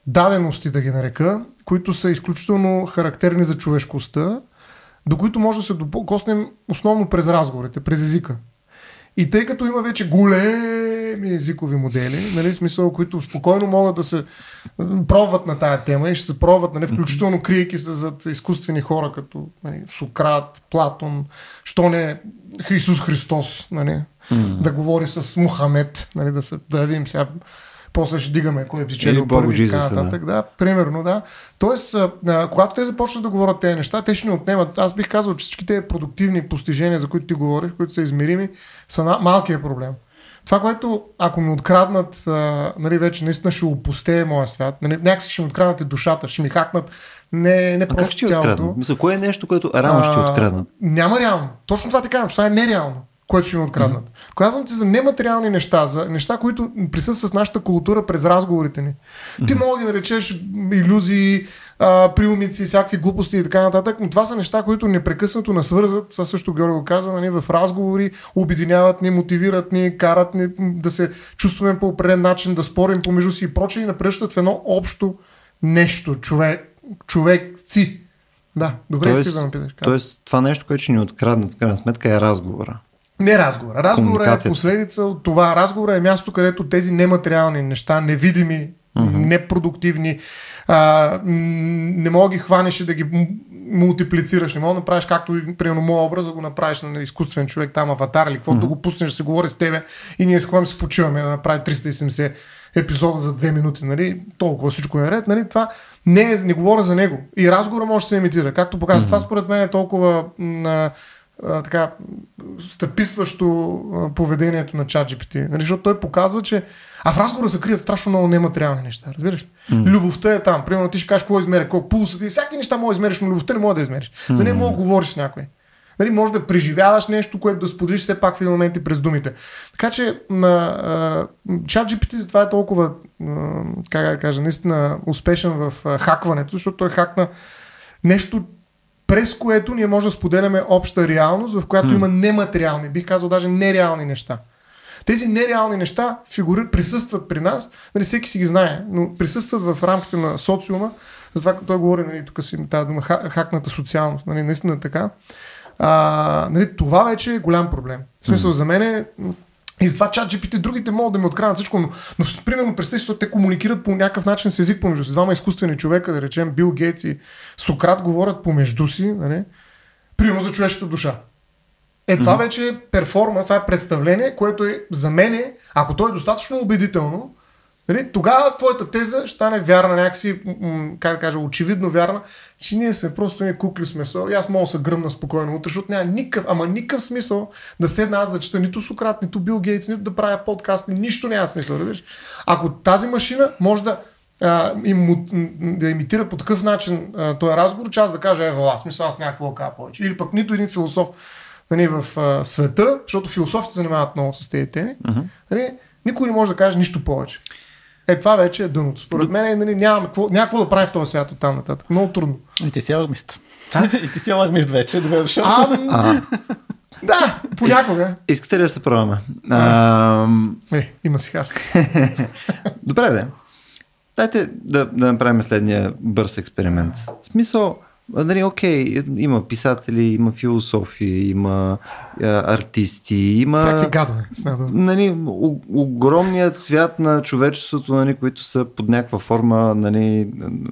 дадености, да ги нарека, които са изключително характерни за човешкостта до които може да се докоснем основно през разговорите, през езика. И тъй като има вече големи езикови модели, нали, смисъл, които спокойно могат да се пробват на тая тема и ще се пробват, нали, включително криейки се зад изкуствени хора, като нали, Сократ, Платон, що не Христос Христос, нали, mm-hmm. да говори с Мухамед, нали, да, се, да видим сега после ще дигаме кой е печелил първи и така нататък. Да. да, примерно, да. Тоест, а, когато те започнат да говорят тези неща, те ще ни отнемат. Аз бих казал, че всички тези продуктивни постижения, за които ти говориш, които са измерими, са на малкия проблем. Това, което ако ми откраднат, а, нали, вече наистина ще опустее моя свят, нали, някакси ще ми откраднат и душата, ще ми хакнат не, не а просто как ще тялото. Мисля, кое е нещо, което реално ще откраднат? Няма реално. Точно това така, това е нереално което ще им откраднат. Mm-hmm. Казвам ти за нематериални неща, за неща, които присъстват в нашата култура през разговорите ни. Mm-hmm. Ти мога да речеш иллюзии, а, приумици, всякакви глупости и така нататък, но това са неща, които непрекъснато насвързват, това също Георги го каза, нали, в разговори, обединяват ни, мотивират ни, карат ни да се чувстваме по определен начин, да спорим помежду си и прочее и напръщат в едно общо нещо, човек, човекци. Да, добре тоест, да ме питаш. Тоест, това нещо, което ще ни откраднат в крайна сметка е разговора. Не разговора. Разговора е последица от това. Разговора е място, където тези нематериални неща, невидими mm-hmm. непродуктивни, а, не мога ги хванеш и да ги мултиплицираш, не мога да направиш както примерно моят образ, да го направиш на изкуствен човек, там аватар или какво, mm-hmm. да го пуснеш да се говори с тебе и ние с ходим се почиваме да направи 370 епизода за две минути, нали, толкова всичко е ред, нали, това не, е, не говоря за него. И разговора може да се имитира. Както показва, mm-hmm. това според мен е толкова а, а, така стъписващо а, поведението на ChatGPT. Нали, защото той показва, че а в разговора се крият страшно много нематериални неща. Разбираш? Mm. Любовта е там. Примерно ти ще кажеш какво измеря, какво пулсът и всяки неща може да измериш, но любовта не може да измериш. Mm. За нея може да говориш с някой. Нали, може да преживяваш нещо, което да споделиш все пак в един момент и през думите. Така че на ChatGPT затова е толкова, как да кажа, наистина успешен в а, хакването, защото той хакна нещо, през което ние може да споделяме обща реалност, в която mm. има нематериални, бих казал даже нереални неща. Тези нереални неща фигури, присъстват при нас, нали, всеки си ги знае, но присъстват в рамките на социума, затова той говори, нали, тук си тази дума, хакната социалност, нали, наистина така. А, нали, това вече е голям проблем. В смисъл, mm. за мен е и с това чат GPT другите могат да ми откранат всичко, но, но примерно представи си, те комуникират по някакъв начин с език помежду си. Двама изкуствени човека, да речем Бил Гейтс и Сократ говорят помежду си, нали? примерно за човешката душа. Е, това mm-hmm. вече е перформанс, това е представление, което е за мен, ако то е достатъчно убедително, нали, тогава твоята теза ще стане вярна някакси, как да кажа, очевидно вярна, че ние сме просто ние кукли с месо и аз мога да се гръмна спокойно утре, защото няма никакъв, ама никакъв смисъл да седна аз да чета нито Сократ, нито Бил Гейтс, нито да правя подкаст, нищо няма смисъл, видиш. Ако тази машина може да а, им, да имитира по такъв начин а, този разговор, че аз да кажа, ева, аз смисъл, аз някакво кажа повече. Или пък нито един философ нали, в а, света, защото философите се занимават много с тези теми, uh-huh. нали, никой не може да каже нищо повече. Е, това вече е дъното. Според мен нали, няма какво, какво да правим в този свят от там нататък. Много трудно. И ти си алагмист. И ти си алагмист вече, добре дошъл. А, да, понякога. Искате ли да се пробваме? А... Е, има си аз. добре, да. Дайте да, да направим следния бърз експеримент. В смисъл, нали, окей, има писатели, има философи, има а, артисти, има... Всяки гадове. Нали, огромният свят на човечеството, нали, които са под някаква форма, нали,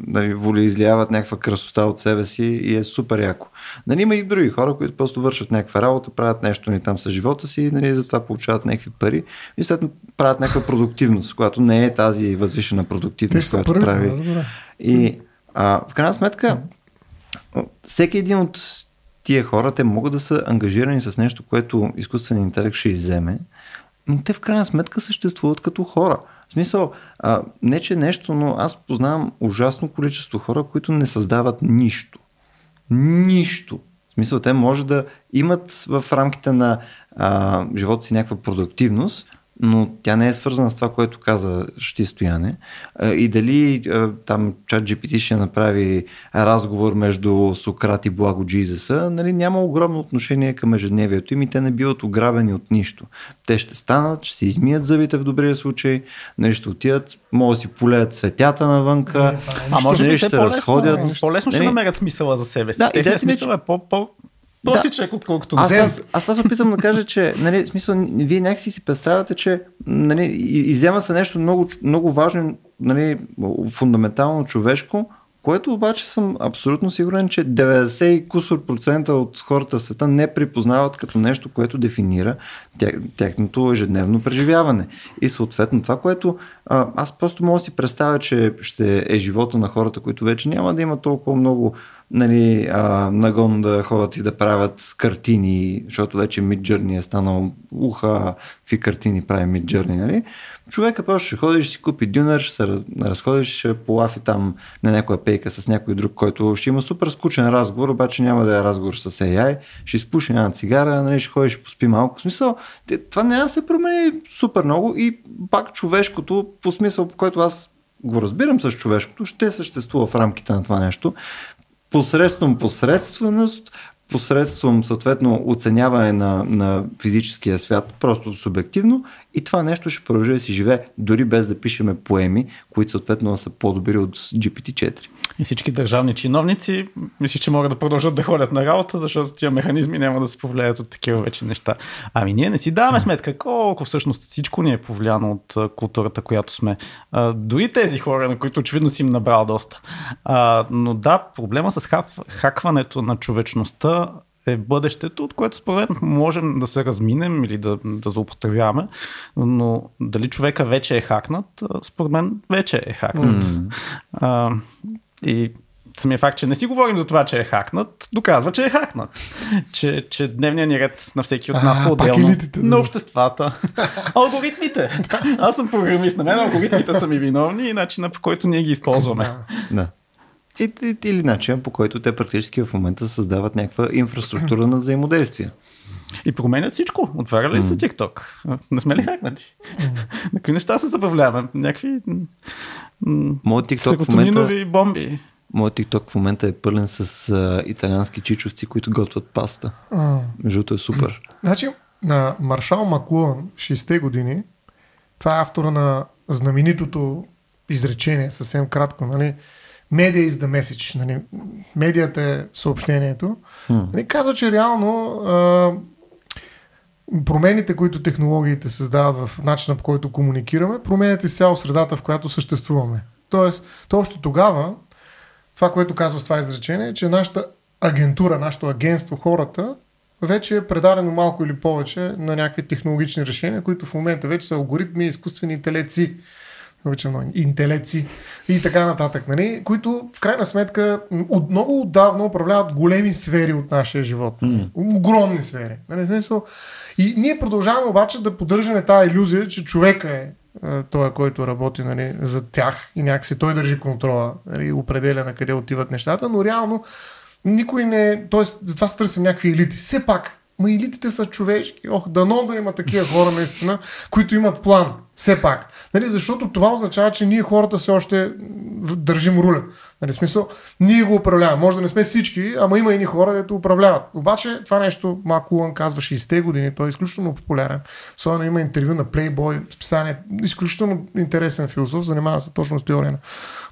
нали, волеизлияват някаква красота от себе си и е супер яко. Нали, има и други хора, които просто вършат някаква работа, правят нещо ни нали, там с живота си, нали, затова получават някакви пари и след правят някаква продуктивност, която не е тази възвишена продуктивност, която прави. Да, и а, в крайна сметка, всеки един от тия хора, те могат да са ангажирани с нещо, което изкуственият интелект ще изземе, но те в крайна сметка съществуват като хора. В смисъл, а, не че нещо, но аз познавам ужасно количество хора, които не създават нищо. Нищо. В смисъл, те може да имат в рамките на а, живота си някаква продуктивност, но тя не е свързана с това, което каза Шти Стояне. И дали там чат GPT ще направи разговор между Сократ и Благо Джизеса, нали, няма огромно отношение към ежедневието им и те не биват ограбени от нищо. Те ще станат, ще си измият зъбите в добрия случай, нали, ще отидат, могат да си полеят цветята навънка, не, е а може нали, ще се разходят. По-лесно ще нали? намерят смисъла за себе си. Да, Техният смисъл е по, Простичък, да. отколкото аз, аз, аз това се опитвам да кажа, че нали, смисъл, вие някакси си представяте, че нали, иззема се нещо много, много важно, нали, фундаментално човешко, което обаче съм абсолютно сигурен, че 90 и кусор процента от хората в света не припознават като нещо, което дефинира тях, тяхното ежедневно преживяване. И съответно това, което а, аз просто мога да си представя, че ще е живота на хората, които вече няма да има толкова много нали, а, нагон да ходят и да правят картини, защото вече Midjourney е станал уха, какви картини прави Midjourney, нали? Човека просто ще ходи, ще си купи дюнер, ще се разходиш, ще полафи там на някоя пейка с някой друг, който ще има супер скучен разговор, обаче няма да е разговор с AI, ще изпуши една цигара, нали, ще ходиш, ще поспи малко. В смисъл, това няма да се промени супер много и пак човешкото, по смисъл, по който аз го разбирам с човешкото, ще съществува в рамките на това нещо посредством посредственост, посредством съответно оценяване на, на физическия свят, просто субективно и това нещо ще продължи да си живее, дори без да пишеме поеми, които съответно са по-добри от GPT-4. И всички държавни чиновници, мислиш, че могат да продължат да ходят на работа, защото тия механизми няма да се повлияят от такива вече неща. Ами ние не си даваме сметка колко всъщност всичко ни е повлияно от културата, която сме. А, дори тези хора, на които очевидно си им набрал доста. А, но да, проблема с хак, хакването на човечността е бъдещето, от което според мен можем да се разминем или да, да злоупотребяваме, но дали човека вече е хакнат, според мен вече е хакнат. Mm. А, и самия факт, че не си говорим за това, че е хакнат, доказва, че е хакнат. че, че дневният ни ред на всеки от нас по-отделно, на обществата, алгоритмите. Аз съм програмист, на мен алгоритмите са ми виновни и начина по който ние ги използваме. Да. И, и, или начин по който те практически в момента създават някаква инфраструктура на взаимодействие. И променят всичко. Отваря ли се TikTok? Не сме ли хакнати? На какви неща се забавляваме? Някакви Моят TikTok в момента... бомби. Моят TikTok в момента е пълен с а, италиански чичовци, които готвят паста. А. Между е супер. Значи, на Маршал Маклуан, 60-те години, това е автора на знаменитото изречение, съвсем кратко, нали? Media is the message. Нали? Медията е съобщението. Нали? Казва, че реално а, промените, които технологиите създават в начина по който комуникираме, променят изцяло средата, в която съществуваме. Тоест, то още тогава, това, което казва с това изречение, е, че нашата агентура, нашето агентство, хората, вече е предадено малко или повече на някакви технологични решения, които в момента вече са алгоритми, изкуствени интелеци обичам много, интелеци и така нататък, нали, които в крайна сметка от, много отдавна управляват големи сфери от нашия живот. Mm. Огромни сфери. Нали, смисъл. И ние продължаваме обаче да поддържаме тази иллюзия, че човека е, е той, който работи нали, за тях и някакси той държи контрола, нали, определя на къде отиват нещата, но реално никой не... Тоест, затова се търсим някакви елити. Все пак, Ма елитите са човешки. Ох, дано да има такива хора наистина, които имат план. Все пак. Нали, защото това означава, че ние хората все още държим руля. Нали, смисъл, ние го управляваме. Може да не сме всички, ама има и ни хора, дето управляват. Обаче това нещо, Мак Луан казва 60-те години, той е изключително популярен. Особено има интервю на Playboy, списание, изключително интересен философ, занимава се точно с теория на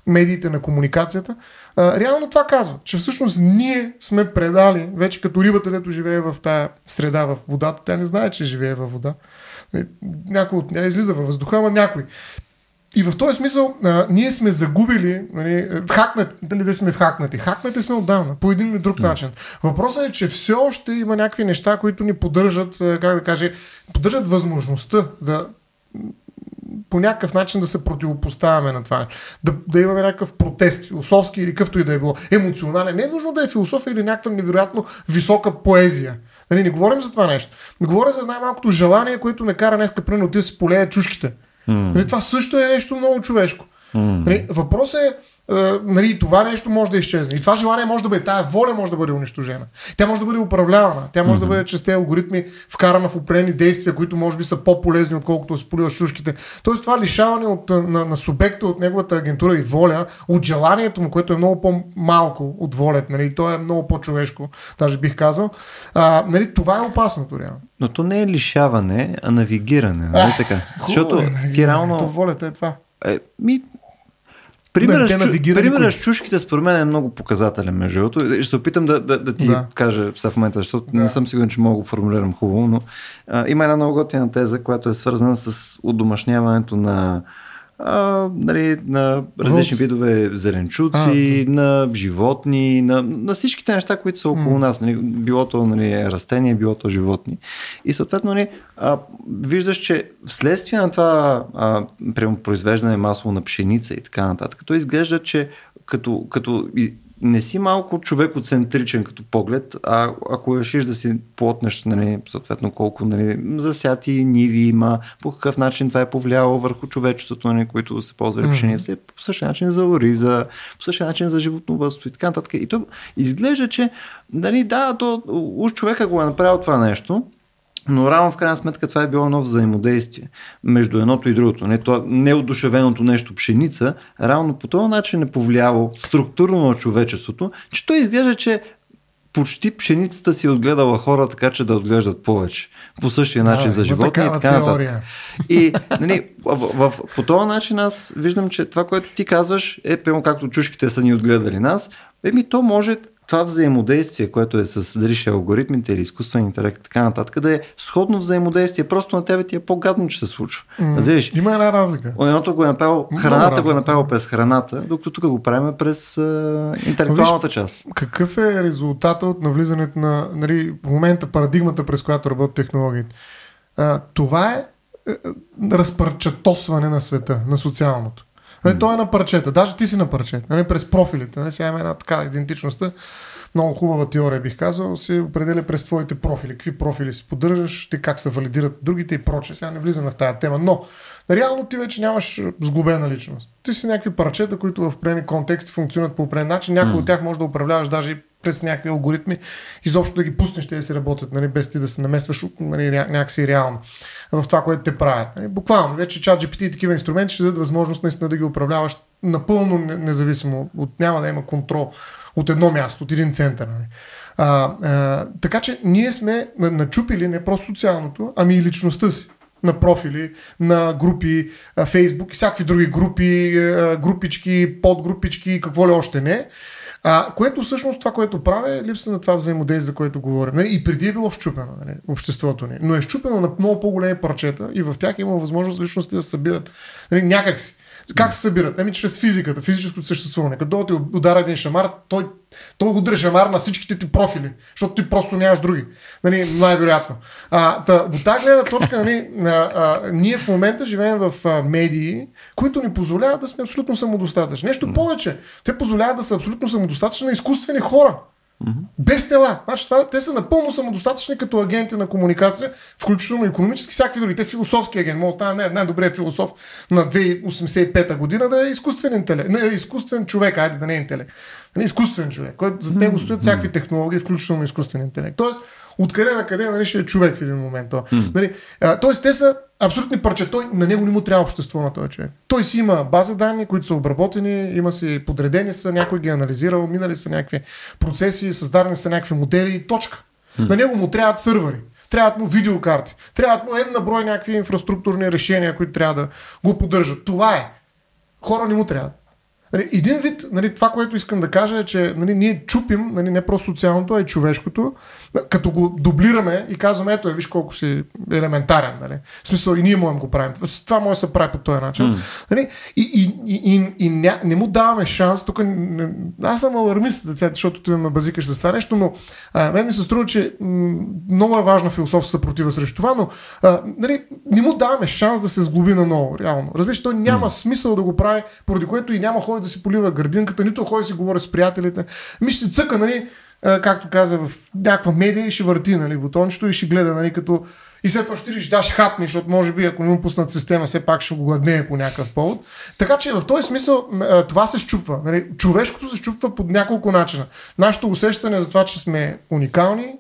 медиите, на комуникацията. А, реално това казва, че всъщност ние сме предали, вече като рибата, дето живее в тая среда в водата, тя не знае, че живее във вода. Нали, някой от нея излиза във въздуха, ама някой. И в този смисъл а, ние сме загубили, нали, хакнати, дали да сме вхакнати. Хакнати сме отдавна, по един или друг начин. Въпросът е, че все още има някакви неща, които ни поддържат, как да кажа, поддържат възможността да по някакъв начин да се противопоставяме на това. Да, да имаме някакъв протест, философски или какъвто и да е било. Емоционален. Не е нужно да е философия или някаква невероятно висока поезия. Нали, не говорим за това нещо. Не говоря за най-малкото желание, което ме кара днес примерно да си полее чушките. Mm. Нали, това също е нещо много човешко. Mm. Нали, въпросът е е, нали, това нещо може да изчезне. И това желание може да бъде, тая воля може да бъде унищожена. Тя може да бъде управлявана. Тя може mm-hmm. да бъде чрез тези алгоритми вкарана в определени действия, които може би са по-полезни, отколкото да полива шушките. Тоест това лишаване от, на, на субекта от неговата агентура и воля, от желанието му, което е много по-малко от волят, нали, то е много по-човешко, даже бих казал. А, нали, това е опасното реално. Но то не е лишаване, а навигиране, нали така? Защото е, ти реално... волята е това. Е, ми, Примерът, да, примерът с чушките според мен е много показателен, между другото. Ще се опитам да, да, да ти да. кажа сега в момента, защото да. не съм сигурен, че мога да го формулирам хубаво, но а, има една много готина теза, която е свързана с удомашняването на а, нали, на различни Вълци. видове зеленчуци, а, на животни, на, на всичките неща, които са около mm. нас. Нали, билото нали, растение, билото животни. И съответно нали, а, виждаш, че вследствие на това а, произвеждане масово на пшеница и така нататък, то изглежда, че като, като не си малко човекоцентричен като поглед, а ако решиш да си плотнеш, нали, съответно колко нали, засяти ниви има, по какъв начин това е повлияло върху човечеството, нали, които се ползвали mm-hmm. пшеница, по същия начин за ориза, по същия начин за животновътство и така нататък. И то изглежда, че нали, да, то уж човека го е направил това нещо, но рано в крайна сметка това е било едно взаимодействие между едното и другото. Не, това неодушевеното нещо пшеница, равно по този начин е повлияло структурно на човечеството, че той изглежда, че почти пшеницата си отгледала хора, така че да отглеждат повече. По същия начин да, за животни и така нататък. И нали, в, в, по този начин аз виждам, че това, което ти казваш, е прямо както чушките са ни отгледали нас, еми то може това взаимодействие, което е с дали ще алгоритмите или изкуствен интелект и така нататък, да е сходно взаимодействие. Просто на тебе ти е по-гадно, че се случва. Mm, има една разлика. Едното го е направил, храната го е направил през храната, докато тук го правим през а, интелектуалната част. Какъв е резултата от навлизането на нали, в момента парадигмата, през която работят технологиите? А, това е, е разпърчатосване на света, на социалното. Нали, той е на парчета. Даже ти си на парчета. Нали, през профилите. Нали, сега има една така идентичността. Много хубава теория бих казал. Се определя през твоите профили. Какви профили си поддържаш, ти как се валидират другите и проче. Сега не влизам в тази тема. Но реално ти вече нямаш сглобена личност. Ти си някакви парчета, които в определени контексти функционират по определен начин. Някои mm. от тях може да управляваш даже през някакви алгоритми, изобщо да ги пуснеш, те да си работят, нали, без ти да се намесваш нали, някакси реално в това, което те правят. Нали. Буквално, вече чат GPT и такива инструменти ще дадат възможност наистина да ги управляваш напълно независимо, от, няма да има контрол от едно място, от един център. Нали. А, а, така че ние сме начупили не просто социалното, ами и личността си на профили, на групи, Фейсбук и всякакви други групи, групички, подгрупички, какво ли още не. А, което всъщност това, което прави, е липса на това взаимодействие, за което говорим. Нали? И преди е било щупено нали? обществото ни, но е щупено на много по-големи парчета и в тях има възможност личности да се събират нали? някакси. Как се събират? Еми чрез физиката, физическото съществуване. Като ти удара един шамар, той, той удря шамар на всичките ти профили, защото ти просто нямаш други. Нали, най-вероятно. А, та, от тази гледна точка, нали, а, а, ние в момента живеем в а, медии, които ни позволяват да сме абсолютно самодостатъчни. Нещо повече. Те позволяват да са абсолютно самодостатъчни на изкуствени хора. Mm-hmm. Без тела. Значи, това, те са напълно самодостатъчни като агенти на комуникация, включително економически, всякакви други. Те философски агент. Може да стане най- най-добрият философ на 2085 година да е изкуствен интелект. Не, изкуствен човек, айде да не е интелект. Не, изкуствен човек, който за него стоят всякакви технологии, включително изкуствен интелект. Тоест, откъде на къде нали, ще е човек в един момент. Mm. Нали, а, тоест, те са абсолютни парче. Той, на него не му трябва общество на този човек. Той си има база данни, които са обработени, има си подредени са, някой ги е анализирал, минали са някакви процеси, създадени са някакви модели и точка. Mm. На него му трябват сървъри. Трябват му видеокарти. Трябват му една брой някакви инфраструктурни решения, които трябва да го поддържат. Това е. Хора не му трябват. Нали, един вид, нали, това, което искам да кажа е, че нали, ние чупим нали, не просто социалното, а и човешкото, като го дублираме и казваме, ето е, виж колко си елементарен. Нали. В смисъл и ние можем го правим. Това може да се прави по този начин. Mm. Нали, и, и, и, и, и ня, не му даваме шанс. Тук не, аз съм алармист, защото ти ме базикаш с това нещо, но а, мен ми се струва, че м- много е важна философска съпротива срещу това, но а, нали, не му даваме шанс да се сглоби на ново. Реално. Разбираш, той няма mm. смисъл да го прави, поради което и няма хора ходи да си полива градинката, нито ходи да си говори с приятелите. Ми ще цъка, нали, както каза в някаква медия и ще върти нали, бутончето и ще гледа, нали, като и след това ще ти даш хапни, защото може би ако не му пуснат система, все пак ще го гладнее по някакъв повод. Така че в този смисъл това се щупва. Нали? Човешкото се щупва по няколко начина. Нашето усещане за това, че сме уникални,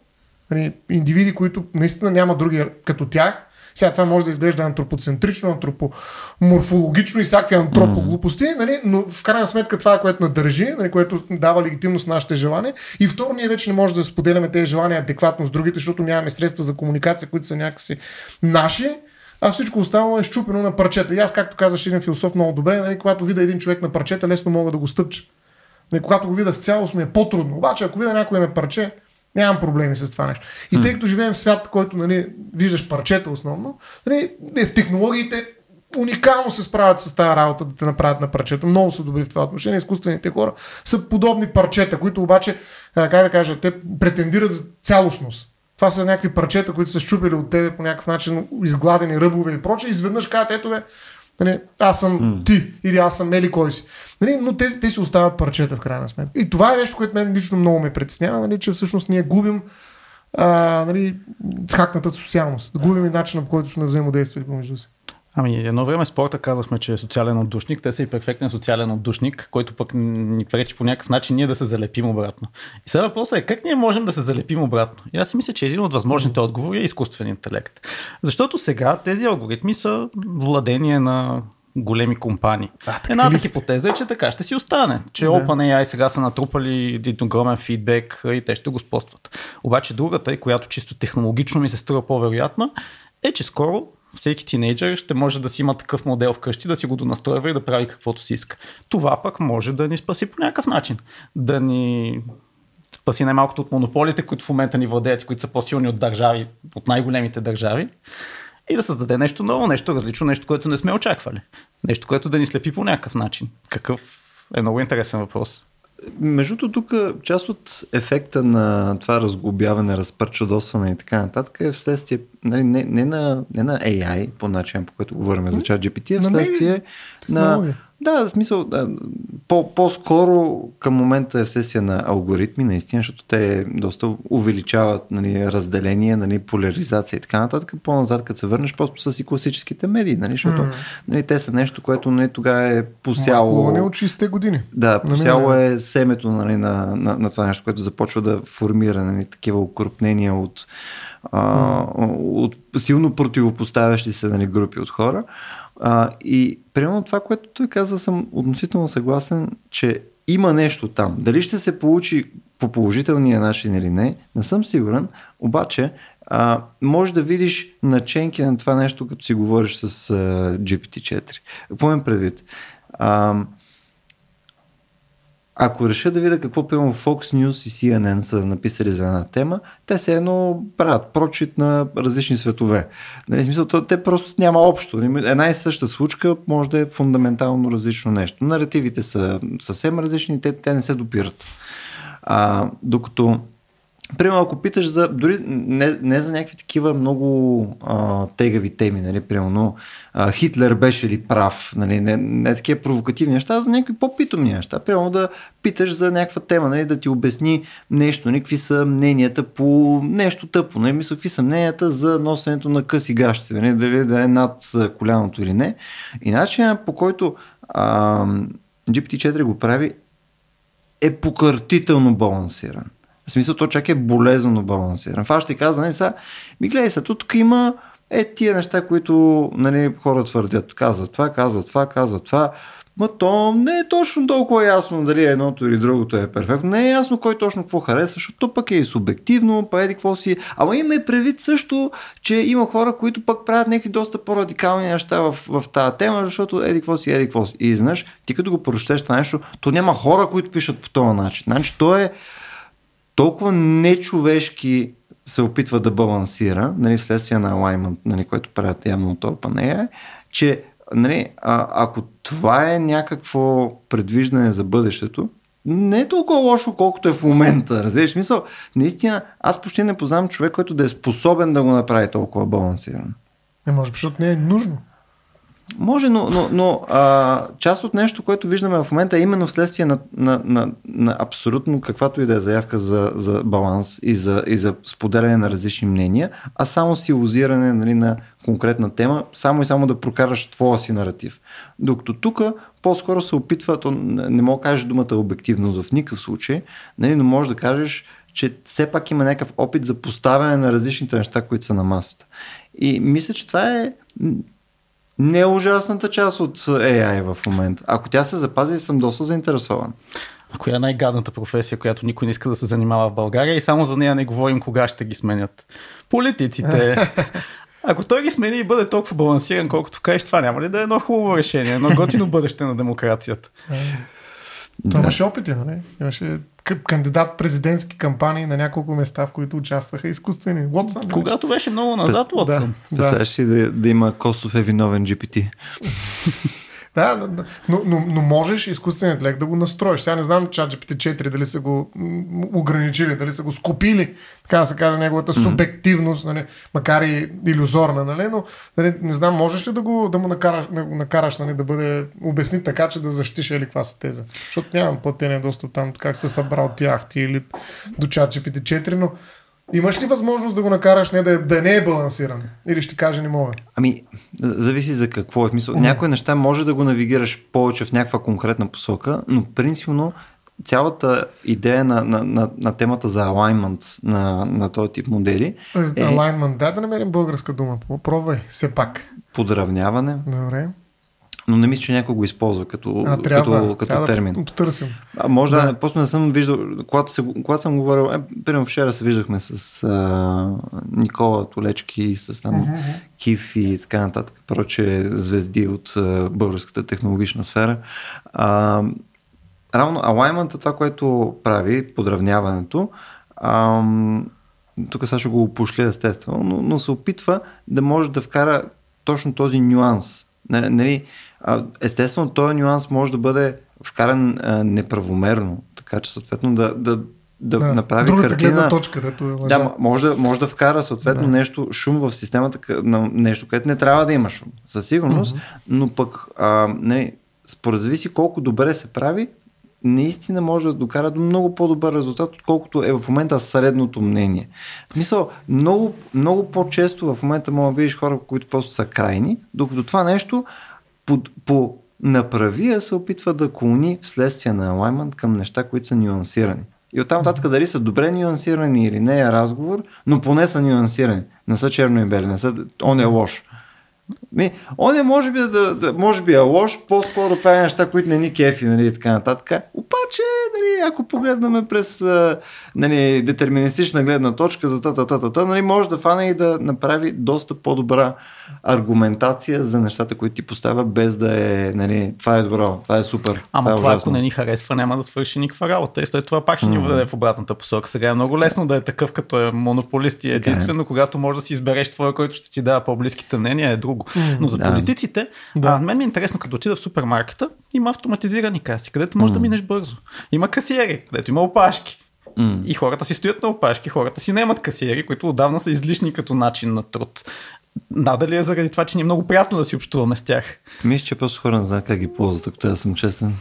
нали, индивиди, които наистина няма други като тях, сега това може да изглежда антропоцентрично, антропоморфологично и всякакви антропоглупости, нали? но в крайна сметка това е което надържи, нали? което дава легитимност на нашите желания. И второ, ние вече не можем да споделяме тези желания адекватно с другите, защото нямаме средства за комуникация, които са някакси наши а всичко останало е щупено на парчета. И аз, както казваш един философ много добре, нали, когато видя един човек на парчета, лесно мога да го стъпча. Нали, когато го видя в цялост ми е по-трудно. Обаче, ако видя някой на парче, Нямам проблеми с това нещо. И тъй като живеем в свят, който нали, виждаш парчета основно, нали, е, в технологиите уникално се справят с тази работа да те направят на парчета. Много са добри в това отношение. Изкуствените хора са подобни парчета, които обаче, как да кажа, те претендират за цялостност. Това са някакви парчета, които са щупили от тебе по някакъв начин, изгладени ръбове и прочее. Изведнъж казват, ето бе, Нали, аз съм mm. ти или аз съм Ели кой си. Нали, но те, те си остават парчета в крайна сметка. И това е нещо, което мен лично много ме притеснява, нали, че всъщност ние губим а, нали, хакната социалност. Губим и начина по който сме взаимодействали помежду си. Ами, едно време спорта казахме, че е социален отдушник. Те са и перфектен социален отдушник, който пък ни пречи по някакъв начин ние да се залепим обратно. И сега въпросът е как ние можем да се залепим обратно? И аз си мисля, че един от възможните отговори е изкуствен интелект. Защото сега тези алгоритми са владение на големи компании. А, Едната хипотеза е, че така ще си остане. Че да. OpenAI сега са натрупали един огромен фидбек и те ще го спостват. Обаче другата, която чисто технологично ми се струва по-вероятна, е, че скоро всеки тинейджър ще може да си има такъв модел вкъщи, да си го донастройва и да прави каквото си иска. Това пък може да ни спаси по някакъв начин. Да ни спаси най-малкото от монополите, които в момента ни владеят които са по-силни от държави, от най-големите държави. И да създаде нещо ново, нещо различно, нещо, което не сме очаквали. Нещо, което да ни слепи по някакъв начин. Какъв е много интересен въпрос. Между тук част от ефекта на това разглобяване, разпърчадосване и така нататък е вследствие нали, не, не, на, не на AI, по начин по който говорим за чат GPT, а вследствие на, на да, в смисъл, да, по, по-скоро към момента е вследствие на алгоритми, наистина, защото те доста увеличават нали, разделение, нали, поляризация и така нататък. По-назад, като се върнеш, просто с и класическите медии, нали, защото mm. нали, те са нещо, което не тогава е посяло... Не от 60 години. Да, посяло е семето нали, на, на, на това нещо, което започва да формира нали, такива укрупнения от, а, от силно противопоставящи се нали, групи от хора. А, и примерно това, което той каза, съм относително съгласен, че има нещо там. Дали ще се получи по положителния начин или не, не съм сигурен, обаче а, може да видиш наченки на това нещо, като си говориш с а, GPT-4. Какво им предвид? А, ако реша да видя какво примерно Fox News и CNN са написали за една тема, те се едно правят прочит на различни светове. Нали, смисъл, те просто няма общо. Една и съща случка може да е фундаментално различно нещо. Наративите са съвсем различни, те, те не се допират. А, докато Примерно, ако питаш за, дори не, не за някакви такива много а, тегави теми, нали, примерно а, Хитлер беше ли прав, нали, не, не такива провокативни неща, а за някакви по-питомни неща. Примерно да питаш за някаква тема, нали, да ти обясни нещо, нали, какви са мненията по нещо тъпо, нали, мисля, какви са мненията за носенето на къси гащи, нали, дали да е над коляното или не. И начинът по който а, GPT-4 го прави е покъртително балансиран. В смисъл, то чак е болезнено балансиран. Това ще каза, нали, сега, ми гледай се, тук има е тия неща, които нали, хора твърдят. Казват това, казват това, казват това. Ма то не е точно толкова ясно дали едното или другото е перфектно. Не е ясно кой точно какво харесва, защото то пък е и субективно, па еди какво си. Ама има и предвид също, че има хора, които пък правят някакви доста по-радикални неща в, в тази тема, защото еди какво си, еди какво си. И знаеш, ти като го прочетеш това нещо, то няма хора, които пишат по този начин. Значи то е толкова нечовешки се опитва да балансира, нали, вследствие на alignment, нали, което правят явно от OpenAI, че нали, а, ако това е някакво предвиждане за бъдещето, не е толкова лошо, колкото е в момента. Разбираш мисъл? Наистина, аз почти не познавам човек, който да е способен да го направи толкова балансиран. Не може, защото не е нужно. Може, но, но, но а, част от нещо, което виждаме в момента е именно вследствие на, на, на, на абсолютно каквато и да е заявка за, за баланс и за, и за споделяне на различни мнения, а само силозиране нали, на конкретна тема, само и само да прокараш твоя си наратив. Докато тук по-скоро се опитва, то не мога да кажеш думата обективност в никакъв случай, нали, но можеш да кажеш, че все пак има някакъв опит за поставяне на различните неща, които са на масата. И мисля, че това е не е ужасната част от AI в момента. Ако тя се запази, съм доста заинтересован. А коя е най-гадната професия, която никой не иска да се занимава в България и само за нея не говорим кога ще ги сменят? Политиците. Ако той ги смени и бъде толкова балансиран, колкото кажеш, това няма ли да е едно хубаво решение, едно готино бъдеще на демокрацията? Той имаше опити, нали? Имаше кандидат президентски кампании на няколко места, в които участваха изкуствени. Уотсън. Когато беше много назад, Уотсън. Да, Представяш ли да, да има Косов е виновен GPT? Да, но, но, но можеш изкуственият интелект да го настроиш. Сега не знам чат GPT-4 дали са го ограничили, дали са го скупили, така да се каже, неговата mm-hmm. субективност, нали, макар и иллюзорна, нали, но нали, не знам, можеш ли да, го, да му накараш, да го накараш нали, да бъде обясни така, че да защитиш или каква са теза. Защото нямам платения достъп там, как се събрал тяхти или до чат GPT-4, но Имаш ли възможност да го накараш не да, е, да не е балансиран? Или ще каже не мога? Ами, зависи за какво е. Мисъл, mm. Някои неща може да го навигираш повече в някаква конкретна посока, но принципно цялата идея на, на, на, на темата за alignment на, на този тип модели. Е, alignment, да да намерим българска дума. Попробвай, все пак. Подравняване. Добре. Но не мисля, че някой го използва като, а, трябва, като, като трябва термин. Да потърсим. А, може да, да просто не съм виждал, когато, се, когато съм говорил, е, примерно вчера се виждахме с а, Никола Толечки, с там uh-huh. Киф и така нататък, проче звезди от а, българската технологична сфера. А, равно алаймента, това, което прави, подравняването, а, тук ще го опошля естествено, но, но се опитва да може да вкара точно този нюанс. Нали, естествено, този нюанс може да бъде вкаран неправомерно, така че съответно да, да, да, да направи другата картина. точка, дето е лъжа. Да, може да, може да вкара съответно да. нещо, шум в системата, нещо, което не трябва да има шум, със сигурност, mm-hmm. но пък а, не, според зависи колко добре се прави, наистина може да докара до много по-добър резултат, отколкото е в момента средното мнение. В смисъл, много, много по-често в момента мога да видиш хора, които просто са крайни, докато това нещо по, по направия се опитва да клони вследствие на алаймент към неща, които са нюансирани. И оттам нататък дали са добре нюансирани или не е разговор, но поне са нюансирани. Не са черно и бели, не са, он е лош. Ми, он е може би, да, да, може би е лош, по-скоро прави неща, които не ни кефи, нали, и така нататък. Обаче, нали, ако погледнем през нали, детерминистична гледна точка за та-та-та-та, нали, може да фане и да направи доста по-добра аргументация за нещата, които ти поставя, без да е, нали, това е добро, това е супер. Ама това, е ако не ни харесва, няма да свърши никаква работа. И след това пак ще ни въведе в обратната посока. Сега е много лесно да е такъв, като е монополист и е. единствено, когато можеш да си избереш твоя, който ще ти дава по-близките мнения, е друго. Но за политиците, да. а, мен ми е интересно, като отида в супермаркета, има автоматизирани каси, където можеш да минеш бързо. Има касиери, където има опашки. Mm. И хората си стоят на опашки, хората си немат касиери, които отдавна са излишни като начин на труд. Надали е заради това, че ни е много приятно да си общуваме с тях. Мисля, че просто хора не знаят как ги ползват, ако трябва да съм честен.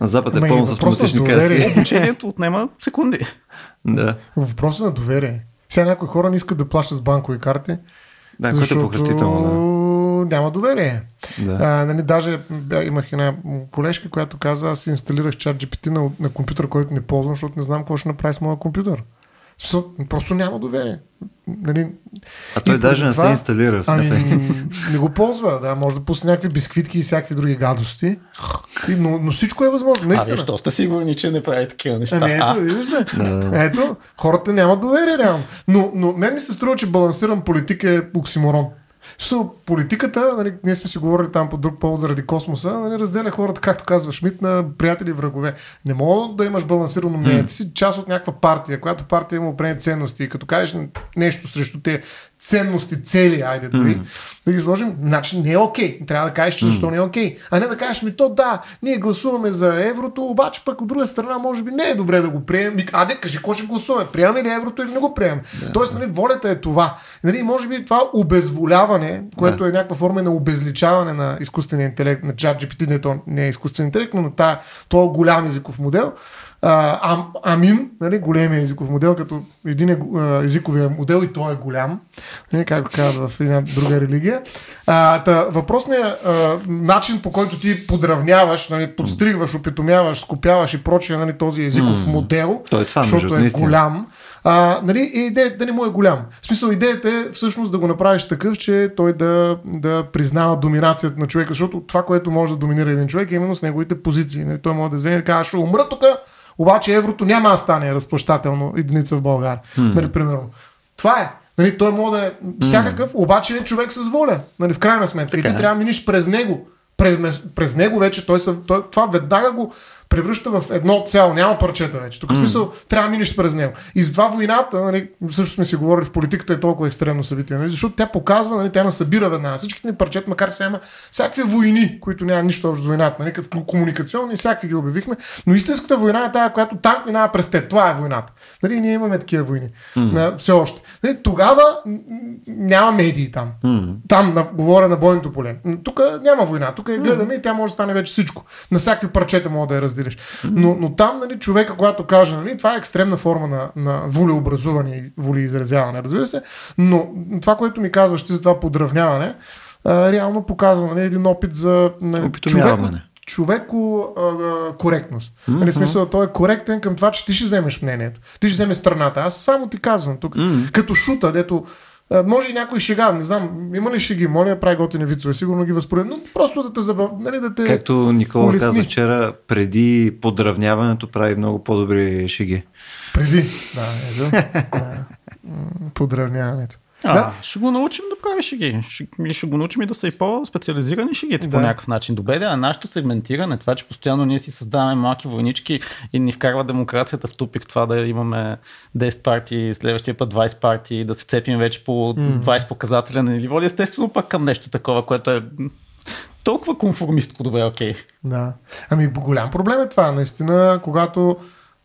На Запад е пълно с автоматични каси. Обучението отнема секунди. Да. Въпросът на доверие. Сега някои хора не искат да плащат с банкови карти. Да, защото което е да. няма доверие. Да. А, нали, даже имах една колежка, която каза, аз инсталирах чат GPT на, на компютър, който не ползвам, защото не знам какво ще направи с моя компютър. Просто няма доверие. Нали, а той даже не това, се инсталира. Ами, не го ползва, да, може да пусне някакви бисквитки и всякакви други гадости. И, но, но всичко е възможно. Наистина. А защо сте сигурни, че не прави такива неща? Ами ето, виждаш ето, хората нямат доверие реално. Но, но мен ми се струва, че балансиран политика е оксиморон. Смисъл, политиката, нали, ние сме си говорили там по друг повод заради космоса, нали, разделя хората, както казва Шмидт, на приятели и врагове. Не мога да имаш балансирано мнение. Ти си част от някаква партия, която партия има определени ценности. И като кажеш нещо срещу те ценности, цели, айде дори, mm. да ги изложим, значи не е окей. Okay. Трябва да кажеш, че защо не е окей. Okay. А не да кажеш ми то да, ние гласуваме за еврото, обаче пък от друга страна може би не е добре да го приемем. Аде, кажи, какво ще гласуваме? Приемаме ли еврото или не го приемем? Да, Тоест, нали, волята е това. Нали, може би това обезволяване, което да. е някаква форма на обезличаване на изкуствения интелект, на чат GPT, не, то не е изкуствен интелект, но на този голям езиков модел, а, Амин, нали, големия езиков модел, като един е езиковия модел и той е голям, нали, както казват в една друга религия. А, та, въпросният а, начин по който ти подравняваш, нали, подстригваш, опитомяваш, скопяваш и прочее нали, този езиков модел, той е това, защото е голям, а, нали, и идеята да не му е голям. В смисъл, идеята е всъщност да го направиш такъв, че той да, да признава доминацията на човека, защото това, което може да доминира един човек е именно с неговите позиции. Нали, той може да вземе и да каже, ще умра тук, обаче еврото няма да стане разплащателно единица в България. Hmm. Нали, примерно. Това е. Нали, той може да е всякакъв, mm. обаче е човек с воля. Нали, в крайна сметка. Така. И ти трябва да миниш през него. През, през него вече той, са, той това веднага го превръща в едно цяло, няма парчета вече. Тук mm. смисъл трябва да минеш през него. И с това войната, нали, също сме си говорили в политиката е толкова екстремно събитие, нали, защото тя показва, нали, тя насъбира веднага всичките ни парчета, макар че има всякакви войни, които няма нищо общо с войната, нали, като комуникационни, всякакви ги обявихме, но истинската война е тази, която танк минава през теб. Това е войната. Нали, ние имаме такива войни. Mm. Все още. Нали, тогава няма медии там. Mm. Там на, говоря на бойното поле. Тук няма война. Тук я гледаме mm. и тя може да стане вече всичко. На всякакви парчета мога да я разделиш. Но, но там, нали, човека, когато каже, нали, това е екстремна форма на, на волеобразуване и волеизразяване, разбира се, но това, което ми казваш ти за това подравняване, а, реално показва нали, един опит за нали, човеко, човеко а, коректност. Mm-hmm. Нали, смисъл, той е коректен към това, че ти ще вземеш мнението. Ти ще вземеш страната. Аз само ти казвам тук. Mm-hmm. Като шута, дето а, може и някой шега, не знам, има ли шеги, моля, прави готини вицове, сигурно ги възпоред, но просто да те забав... нали, да те Както Никола улесни. каза вчера, преди подравняването прави много по-добри шеги. Преди, да, ето. подравняването. А, да. Ще го научим да прави шеги. Ще, ще го научим и да са и по-специализирани шегите да. по някакъв начин. Добре, да, нашето сегментиране, това, че постоянно ние си създаваме малки войнички и ни вкарва демокрацията в тупик, това да имаме 10 партии, следващия път 20 партии, да се цепим вече по 20 показателя на ниво, естествено пък към нещо такова, което е толкова конформистко добре, окей. Okay. Да. Ами голям проблем е това, наистина, когато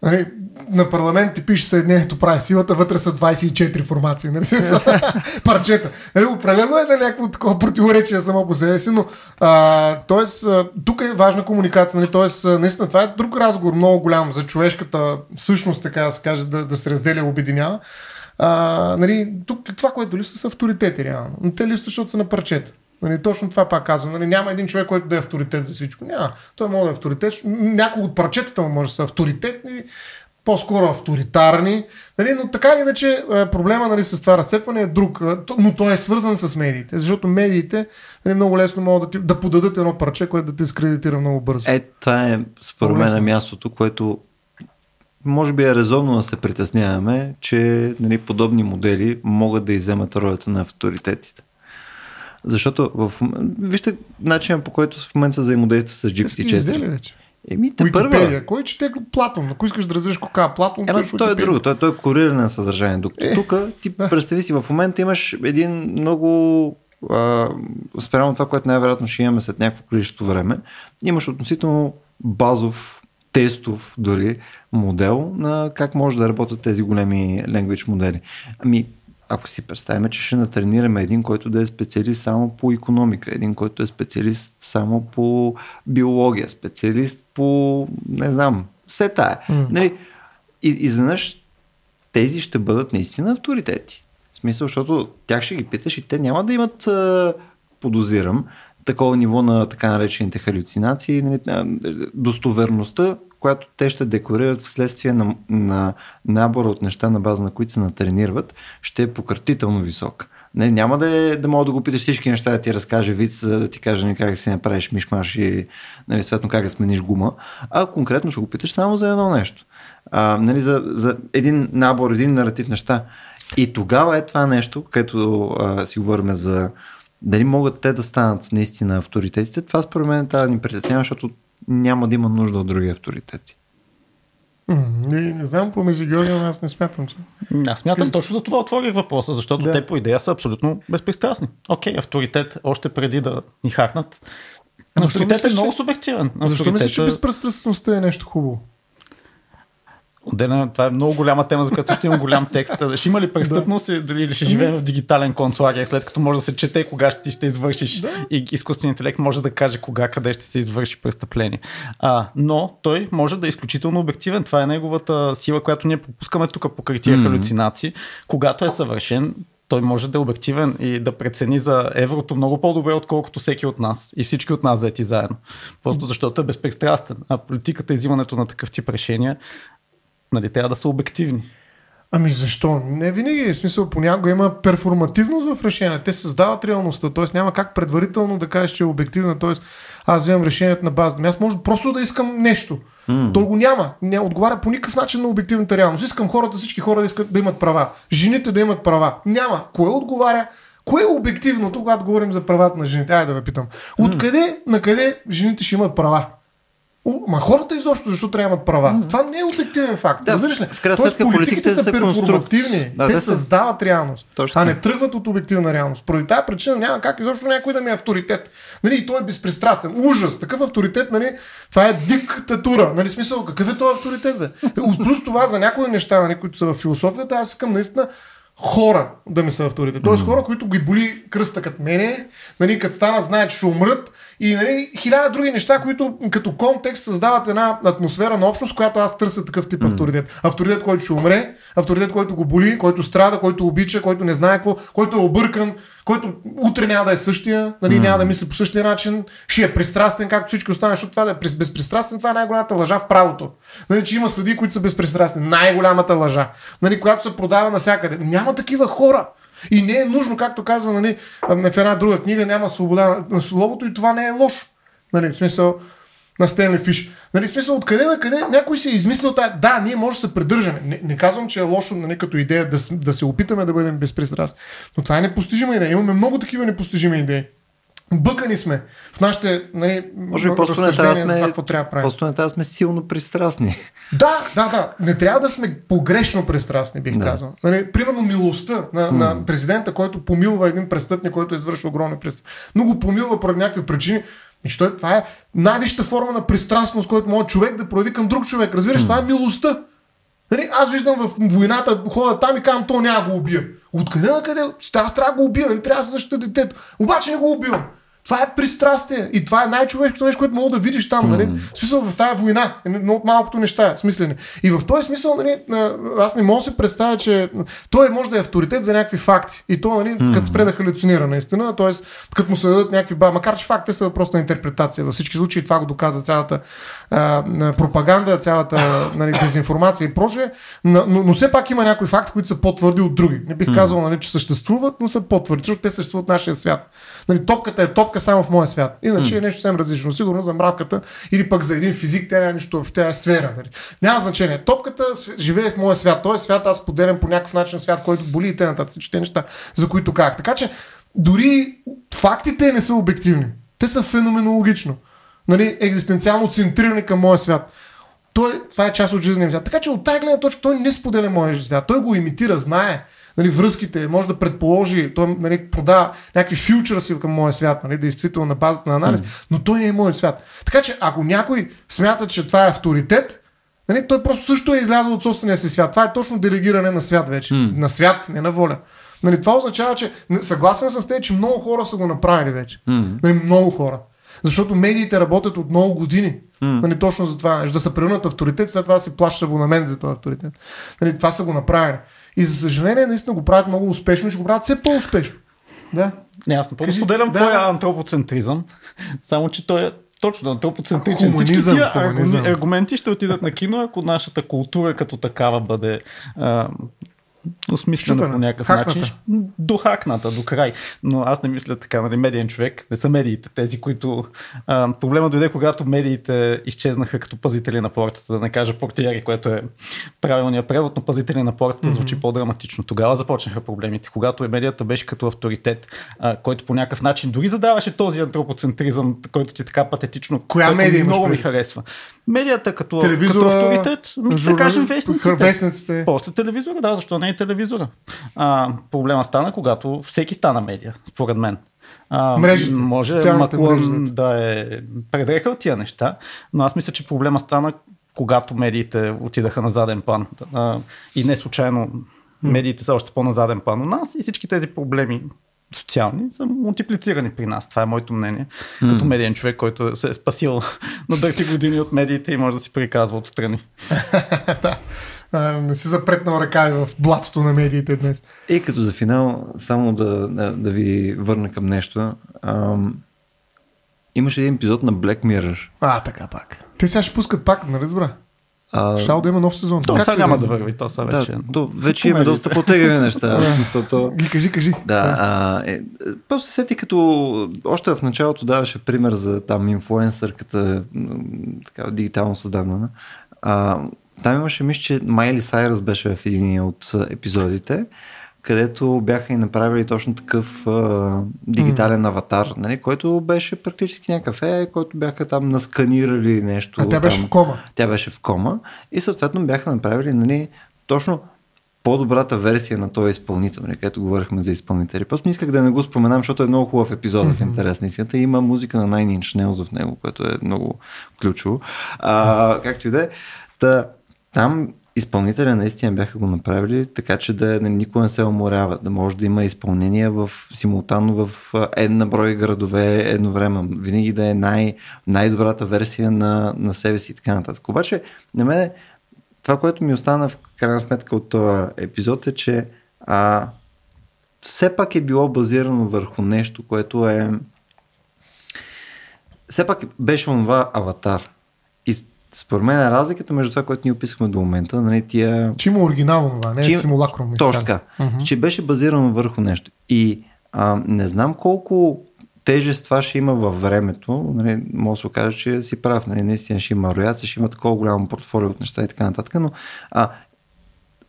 Нали, на парламент ти пише Съединението прави силата, вътре са 24 формации, нали, парчета. Нали, определено е на някакво такова противоречие само по себе си, но а, тоест, тук е важна комуникация, нали, тоест, наистина това е друг разговор много голям за човешката същност, така да се каже, да, да се разделя, обединява. А, нали, тук това, което липсва са авторитети, реално. Но те липсват, защото са на парчета. Нали, точно това пак казвам. Нали, няма един човек, който да е авторитет за всичко. Няма. Той може да е авторитет. Някои от парчетата му може да са авторитетни, по-скоро авторитарни. Нали, но така или иначе проблема нали, с това разцепване е друг. Но той е свързан с медиите. Защото медиите нали, много лесно могат да, ти, да подадат едно парче, което да те скредитира много бързо. Е, това е според мен мястото, което може би е резонно да се притесняваме, че нали, подобни модели могат да иземат ролята на авторитетите. Защото в... вижте начинът по който в момента се взаимодейства с GPT-4. вече? Еми, те първа. Кой чете Платон? Ако искаш да развиш кока Платон, Ема, той е друго. Той, той е кориране на съдържание. Докато е, тук ти да. представи си, в момента имаш един много а, спрямо това, което най-вероятно ще имаме след някакво количество време, имаш относително базов тестов дори модел на как може да работят тези големи language модели. Ами, ако си представим, че ще натренираме един, който да е специалист само по економика, един, който е специалист само по биология, специалист по, не знам, все тая. Mm. Нали, и, изведнъж тези ще бъдат наистина авторитети. В смисъл, защото тях ще ги питаш и те няма да имат, подозирам, такова ниво на така наречените халюцинации, нали, достоверността която те ще декорират вследствие на, на набора от неща, на база на които се натренират, ще е пократително висок. Не, няма да, е, да мога да го питаш всички неща, да ти разкаже вид, да ти каже нали, как си направиш мишмаш и нали, съответно как да смениш гума, а конкретно ще го питаш само за едно нещо. А, нали, за, за един набор, един наратив неща. И тогава е това нещо, където а, си говорим за дали могат те да станат наистина авторитетите, това според мен трябва да ни притеснява, защото няма да има нужда от други авторитети. Не, не знам, по Георгия, но аз не смятам, че. Аз смятам, точно за това отворих въпроса, защото да. те по идея са абсолютно безпристрастни. Окей, авторитет, още преди да ни хакнат. Авторитет е много субективен. Защо мислиш, че безпристрастността е нещо хубаво? Отделена, това е много голяма тема, за която ще имам голям текст. Ще има ли престъпност да. или ще живеем в дигитален концлагер, след като може да се чете кога ще ти ще извършиш да. и изкуственият интелект може да каже кога, къде ще се извърши престъпление. А, но той може да е изключително обективен. Това е неговата сила, която ние пропускаме тук по mm-hmm. халюцинации. Когато е съвършен, той може да е обективен и да прецени за еврото много по-добре, отколкото всеки от нас и всички от нас заети заедно. Просто защото е безпристрастен. А политиката и взимането на такъв тип решения нали, трябва да са обективни. Ами защо? Не винаги. В смисъл, понякога има перформативност в решение. Те създават реалността. Т.е. няма как предварително да кажеш, че е обективна. Т.е. аз вземам решението на базата. Аз може просто да искам нещо. Mm. Той го няма. Не отговаря по никакъв начин на обективната реалност. Искам хората, всички хора да искат да имат права. Жените да имат права. Няма. Кое отговаря? Кое е обективното, когато говорим за правата на жените? Айде да ви питам. Откъде, mm. на къде жените ще имат права? Ма хората изобщо защо трябва да имат права? Mm-hmm. Това не е обективен факт. Да, Разбираш ли? В крайна сметка политиките са перформативни. Да, те да създават реалност. Точно. А не тръгват от обективна реалност. Поради тази причина няма как изобщо някой да ми е авторитет. Нали, и той е безпристрастен. Ужас. Такъв авторитет, нали, това е диктатура. Нали, смисъл, какъв е този авторитет? Бе? Плюс това за някои неща, нали, които са в философията, аз искам наистина хора да ми са авторитет. Тоест хора, които ги боли кръста като мене, нали, като станат, знаят, че ще умрат и нали, хиляда други неща, които като контекст създават една атмосфера на общност, която аз търся такъв тип авторитет. Авторитет, който ще умре, авторитет, който го боли, който страда, който обича, който не знае какво, който е объркан, който утре няма да е същия, нали, mm. няма да мисли по същия начин, ще е пристрастен, както всички останали, защото това да е безпристрастен, това е най-голямата лъжа в правото. Нали, че има съди, които са безпристрастни. Най-голямата лъжа. Нали, която се продава навсякъде. Няма такива хора. И не е нужно, както казва нали, в една друга книга, няма свобода на словото и това не е лошо. Нали, в смисъл на Стенли Фиш. Нали, в смисъл, откъде на къде някой си е измислил тая. Да, ние може да се придържаме. Не, не казвам, че е лошо нали, като идея да, да се опитаме да бъдем безпристрастни. Но това е непостижима идея. Имаме много такива непостижими идеи. Бъкани сме в нашите нали, Може би просто не трябва сме, какво трябва да правим. Просто не трябва да сме силно пристрастни. Да, да, да. Не трябва да сме погрешно пристрастни, бих да. казал. Нали, примерно милостта на, mm. на президента, който помилва един престъпник, който извършил огромни престъпни. Но го помилва поради някакви причини. Що е, това е най-висшата форма на пристрастност, който може човек да прояви към друг човек. Разбираш, mm. това е милостта. Нали, аз виждам в войната, хода там и казвам, то няма го убия. Откъде на къде? Аз трябва да го убия, нали? трябва да се защита детето. Обаче не го убивам. Това е пристрастие. И това е най-човешкото нещо, което мога да видиш там. Нали? В смисъл в тази война. Едно от малкото неща, смислени. И в този смисъл, нали, аз не мога да се представя, че той може да е авторитет за някакви факти. И то, нали, mm-hmm. като спре да халюцинира, наистина. Т.е. като му се дадат някакви ба, макар че факти са просто интерпретация. Във всички случаи това го доказа цялата а, пропаганда, цялата нали, дезинформация и прочее. Но, но, все пак има някои факти, които са по-твърди от други. Не бих казал, нали, че съществуват, но са по-твърди, защото те съществуват в нашия свят. Нали, топката е топка само в моя свят. Иначе е нещо съвсем различно. Сигурно за мравката или пък за един физик, тя няма нищо общо, тя е сфера. Нали. Няма значение. Топката живее в моя свят. Той е свят, аз поделям по някакъв начин свят, който боли и те нататък. Всички неща, за които казах. Така че дори фактите не са обективни. Те са феноменологично. Нали, екзистенциално центрирани към моя свят. Той, това е част от жизнения свят. Така че от тази гледна точка той не споделя моя свят. Той го имитира, знае нали, връзките, може да предположи, той нали, продава някакви фьючерси към моя свят, нали, действително на базата на анализ, mm. но той не е моят свят. Така че ако някой смята, че това е авторитет, нали, той просто също е излязъл от собствения си свят. Това е точно делегиране на свят вече. Mm. На свят, не на воля. Нали, това означава, че съгласен съм с теб, че много хора са го направили вече. Mm. Нали, много хора. Защото медиите работят от много години. Mm. Нали, точно за това. Да се превърнат авторитет, след това да си плаща абонамент за този авторитет. Нали, това са го направили. И за съжаление, наистина го правят много успешно и ще го правят все по-успешно. Да. Не, аз напълно споделям да. твоя антропоцентризъм, само че той е точно антропоцентричен. Комунизъм, Всички тия аргументи ще отидат на кино, ако нашата култура като такава бъде а, осмислена по някакъв хакната. начин. До хакната, до край. Но аз не мисля така, нали, медиен човек. Не са медиите тези, които... А, проблема дойде, когато медиите изчезнаха като пазители на портата, да не кажа портиери, което е правилният превод, но пазители на портата mm-hmm. звучи по-драматично. Тогава започнаха проблемите. Когато медията беше като авторитет, а, който по някакъв начин дори задаваше този антропоцентризъм, който ти така патетично. Коя медия много ми харесва. Медията като, като авторитет, журнал... да кажем вестниците. вестниците. После телевизора, да, защо не е телевизора. А, проблема стана, когато всеки стана медия, според мен. А, мрежите, може Маклон да е предрекал тия неща, но аз мисля, че проблема стана, когато медиите отидаха на заден план. А, и не случайно медиите са още по-на заден план у нас и всички тези проблеми, социални, са мултиплицирани при нас. Това е моето мнение. Mm. Като медиен човек, който се е спасил на дърти години от медиите и може да си приказва отстрани. да. Не си запретнал ръка в блатото на медиите днес. И като за финал, само да, да, да ви върна към нещо. Ам, имаше един епизод на Black Mirror. А, така пак. Те сега ще пускат пак, нали разбра? А... Шал да има нов сезон. То сега няма да върви, то са вече. Да, то вече има доста по-тегави неща. смисълто... Ги кажи, кажи. Да, а, е, просто сети като още в началото даваше пример за там инфлуенсърката, така дигитално създадена. А, там имаше, мисля, че Майли Сайрас беше в един от епизодите, където бяха и направили точно такъв а, дигитален mm. аватар, нали, който беше практически някакъв е, който бяха там насканирали нещо. А тя там, беше в кома. Тя беше в кома и съответно бяха направили нали, точно по-добрата версия на този изпълнител, нали, където говорихме за изпълнители. Просто не исках да не го споменам, защото е много хубав епизод mm-hmm. в интерес на истината. Има музика на Nine Inch Nails в него, което е много ключово. А, както и да е. Там изпълнителя наистина бяха го направили, така че да никога не се уморява, да може да има изпълнение в симултанно в една брой градове едновременно. Винаги да е най- най-добрата версия на, на себе си и така нататък. Обаче, на мен това, което ми остана в крайна сметка от този епизод е, че а, все пак е било базирано върху нещо, което е все пак беше онова аватар. Според мен разликата между това, което ние описахме до момента, нали, тия... Че има оригинално това, не е симулакром. Точно така. Uh-huh. Че беше базирано върху нещо. И а, не знам колко тежест това ще има във времето. Нали, може да се окаже, че си прав. Нали, наистина ще има рояци, ще има такова голямо портфолио от неща и така нататък. Но а,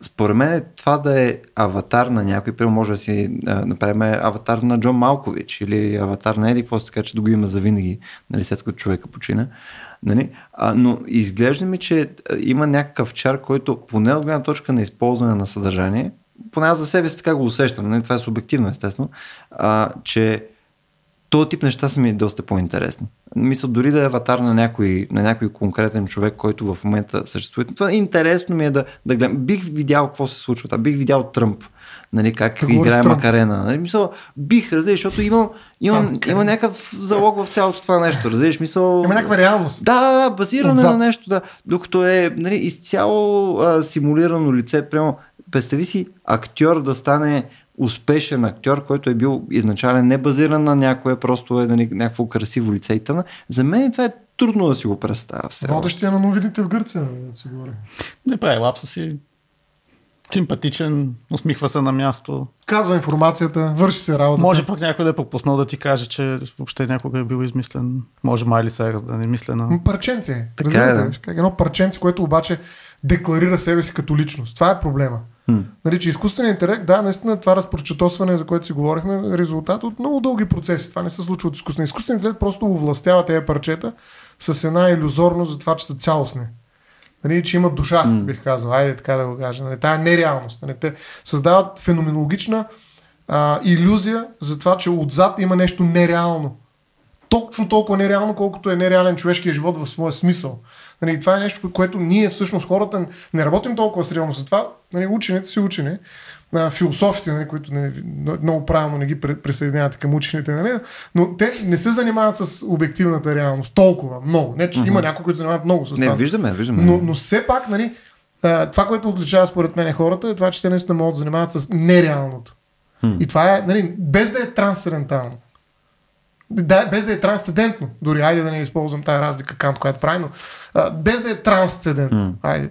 според мен това да е аватар на някой, примерно може да си а, направим аватар на Джон Малкович или аватар на Еди, какво се така, че да го има завинаги, нали, след като човека почина. Нали? А, но изглежда ми, че има някакъв чар, който поне от гледна точка на използване на съдържание, поне аз за себе си така го усещам, нали? това е субективно естествено, а, че този тип неща са ми доста по-интересни. Мисля, дори да е аватар на някой, на някой конкретен човек, който в момента съществува. Това интересно ми е да, да гледам. Бих видял какво се случва. Това. Бих видял Тръмп. Нали, как Какво играе Макарена. Нали, мисъл, бих, разбираш, защото имам, имам, а, има някакъв залог в цялото това нещо. Разбираш, мисъл. Има някаква реалност. Да, да, да базиране Отзад. на нещо, да. Докато е нали, изцяло а, симулирано лице, прямо представи си актьор да стане успешен актьор, който е бил изначален не базиран на някое, просто е нали, някакво красиво лице и тъна. За мен това е трудно да си го представя. Водещия на новините в Гърция, да си говори. Не прави лапса си. Симпатичен, усмихва се на място. Казва информацията, върши се работа. Може пък някой да е пропуснал да ти каже, че въобще някога е бил измислен. Може Майли Сайрс да не мисля на... Парченце. Така е, да. Едно парченце, което обаче декларира себе си като личност. Това е проблема. Hmm. Нали, че изкуственият интелект, да, наистина това разпрочетосване, за което си говорихме, е резултат от много дълги процеси. Това не се случва от изкуствения. Изкуственият интелект просто овластява тези парчета с една иллюзорност за това, че са цялостни. Нали, че имат душа, mm. бих казал. Айде така да го кажа. Нали, тая нереалност. Нали, те създават феноменологична а, иллюзия за това, че отзад има нещо нереално. Точно толкова нереално, колкото е нереален човешкият живот в своя смисъл. Нали, това е нещо, което ние всъщност хората не работим толкова сериозно за това. Нали, учените си учени, философите, нали, които не, много правилно не ги присъединяват към учените, нали, но те не се занимават с обективната реалност толкова много. Не, че mm-hmm. има някои, които се занимават много с това. Не, виждаме, виждаме. Но, но все пак, нали, това, което отличава според мен хората, е това, че те наистина могат да занимават с нереалното. Hmm. И това е, нали, без да е трансцендентално да, без да е трансцендентно, дори айде да не използвам тази разлика, Кант, която прави, но а, без да е трансцендентно. Mm. Айде.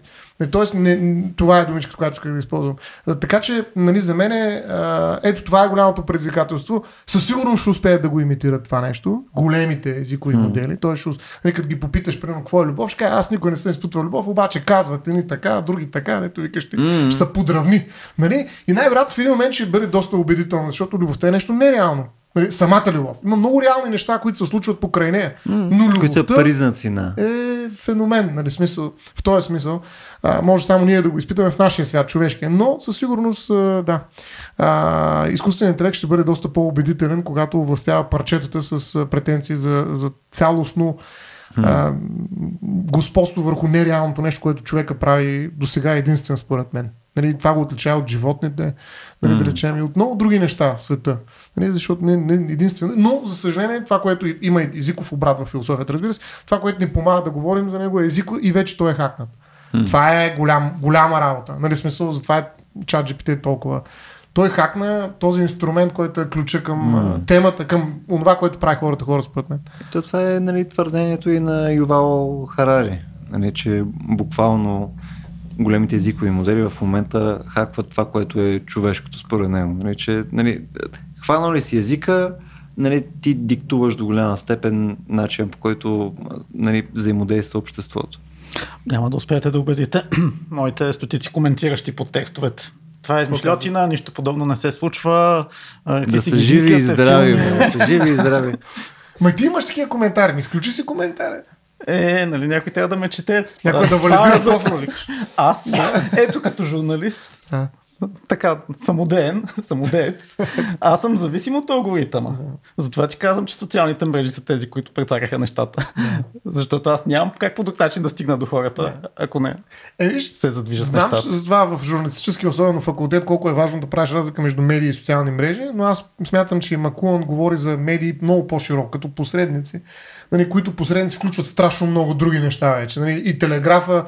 Тоест, не, това е думичката, която исках да използвам. А, така че, нали, за мен е, а, ето това е голямото предизвикателство. Със сигурност ще успеят да го имитират това нещо. Големите езикови mm. модели. Той ще, нали, като ги попиташ, примерно, какво е любов, ще кажа, аз никой не съм изпитвал любов, обаче казват ни така, други така, ето викаш, ще, mm. ще са подравни. Нали? И най-вероятно в един момент ще бъде доста убедително, защото любовта е нещо нереално. Нали, самата любов. Има много реални неща, които се случват покрай нея. Но любовта които са признаци на. Е феномен, нали, смисъл, в този смисъл. А, може само ние да го изпитаме в нашия свят, човешкия. Но със сигурност, а, да. А, изкуственият интелект ще бъде доста по-убедителен, когато властява парчетата с претенции за, за цялостно а, господство върху нереалното нещо, което човека прави до сега единствен според мен. Нали, това го отличава от животните, нали, mm. да речем, и от много други неща в света. Нали, защото не, не единствено. Но, за съжаление, това, което има езиков обрат в философията, разбира се, това, което ни помага да говорим за него е езико и вече той е хакнат. Mm. Това е голям, голяма работа. Нали, смисъл, затова е чат GPT е толкова. Той хакна този инструмент, който е ключа към mm. темата, към това, което прави хората, хора според мен. То това е нали, твърдението и на Ювал Харари, нали, че буквално големите езикови модели в момента хакват това, което е човешкото според него. Нали, че, нали, хванал ли си езика, нали, ти диктуваш до голяма степен начин по който нали, взаимодейства обществото. Няма да успеете да убедите моите стотици коментиращи под текстовете. Това е измишлятина, нищо подобно не се случва. Да са живи и здрави, да са живи и здрави. Ма ти имаш такива коментари, ми изключи си коментари. Е, нали, някой трябва да ме чете. Някой да валидира профила. Аз, ето като журналист, така, самодеен, самодеец, аз съм зависим от алгоритъма. Затова ти казвам, че социалните мрежи са тези, които прецакаха нещата. Защото аз нямам как по друг начин да стигна до хората, ако не е, виж, се задвижат знам, нещата. Знам, това в журналистически, особено факултет, колко е важно да правиш разлика между медии и социални мрежи, но аз смятам, че Макулан говори за медии много по-широко, като посредници, нали, които посредници включват страшно много други неща вече. Нали, и телеграфа,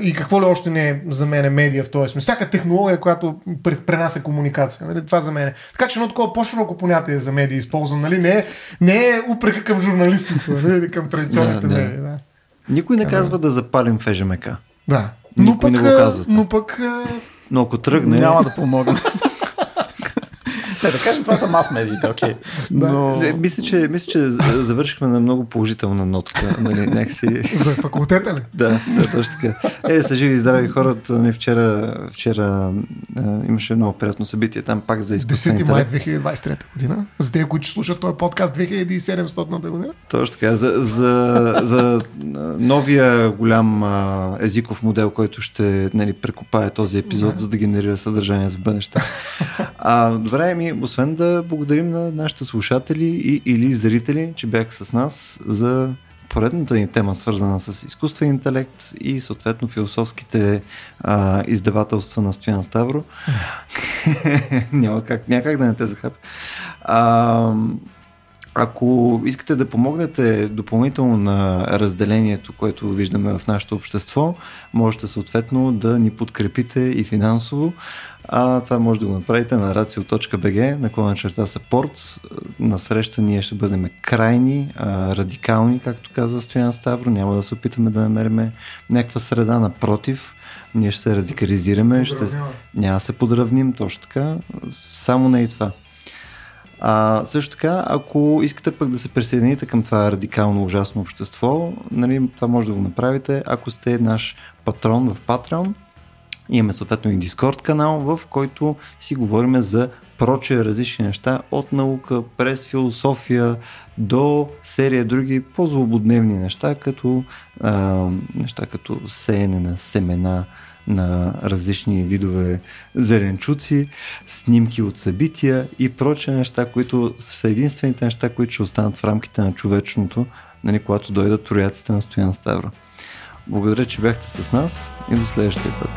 и какво ли още не е за мен медия в този смисъл. Всяка технология, която пренася комуникация. Нали? Това за мен. Така че едно такова по-широко понятие за медии използвам. Нали? Не, е, не е упрека към журналистите, нали? към традиционните да, медии. Да. Никой не казва да запалим ФЖМК. Да. Но пък, не го казват. Но пък... Но ако тръгне... Няма да помогне. Не, да кажем, това са мас медиите, окей. Okay. Но... Не, мисля, че, мисля, че завършихме на много положителна нотка. Нали, някакси... За факултета ли? да, да, точно така. Е, са живи и здрави хората. Нали, вчера, вчера а, имаше много приятно събитие там пак за изкуствен 10 май 2023 година. За тези, които слушат този подкаст 2700 година. Точно така. За, за, за новия голям а, езиков модел, който ще нали, прекопае този епизод, да. за да генерира съдържание за бъдеще. А, добре, ми освен да благодарим на нашите слушатели и, или зрители, че бяха с нас за поредната ни тема, свързана с изкуствен интелект и съответно философските а, издавателства на Стоян Ставро. Няма как, някак да не те захапя. Ако искате да помогнете допълнително на разделението, което виждаме в нашето общество, можете съответно да ни подкрепите и финансово. А това може да го направите на racio.bg, наклона черта support. На среща ние ще бъдем крайни, радикални, както казва Стоян Ставро. Няма да се опитаме да намерим някаква среда, напротив. Ние ще се радикализираме, ще... няма да се подравним, точно така. Само не и това. А, също така, ако искате пък да се присъедините към това радикално ужасно общество, нали, това може да го направите, ако сте наш патрон в Patreon. Имаме съответно и Discord канал, в който си говорим за прочие различни неща, от наука, през философия до серия други по-злободневни неща, като а, неща като сеене на семена, на различни видове зеленчуци, снимки от събития и прочие неща, които са единствените неща, които ще останат в рамките на човечното, нали, когато дойдат трояците на Стоян Ставро. Благодаря, че бяхте с нас и до следващия път.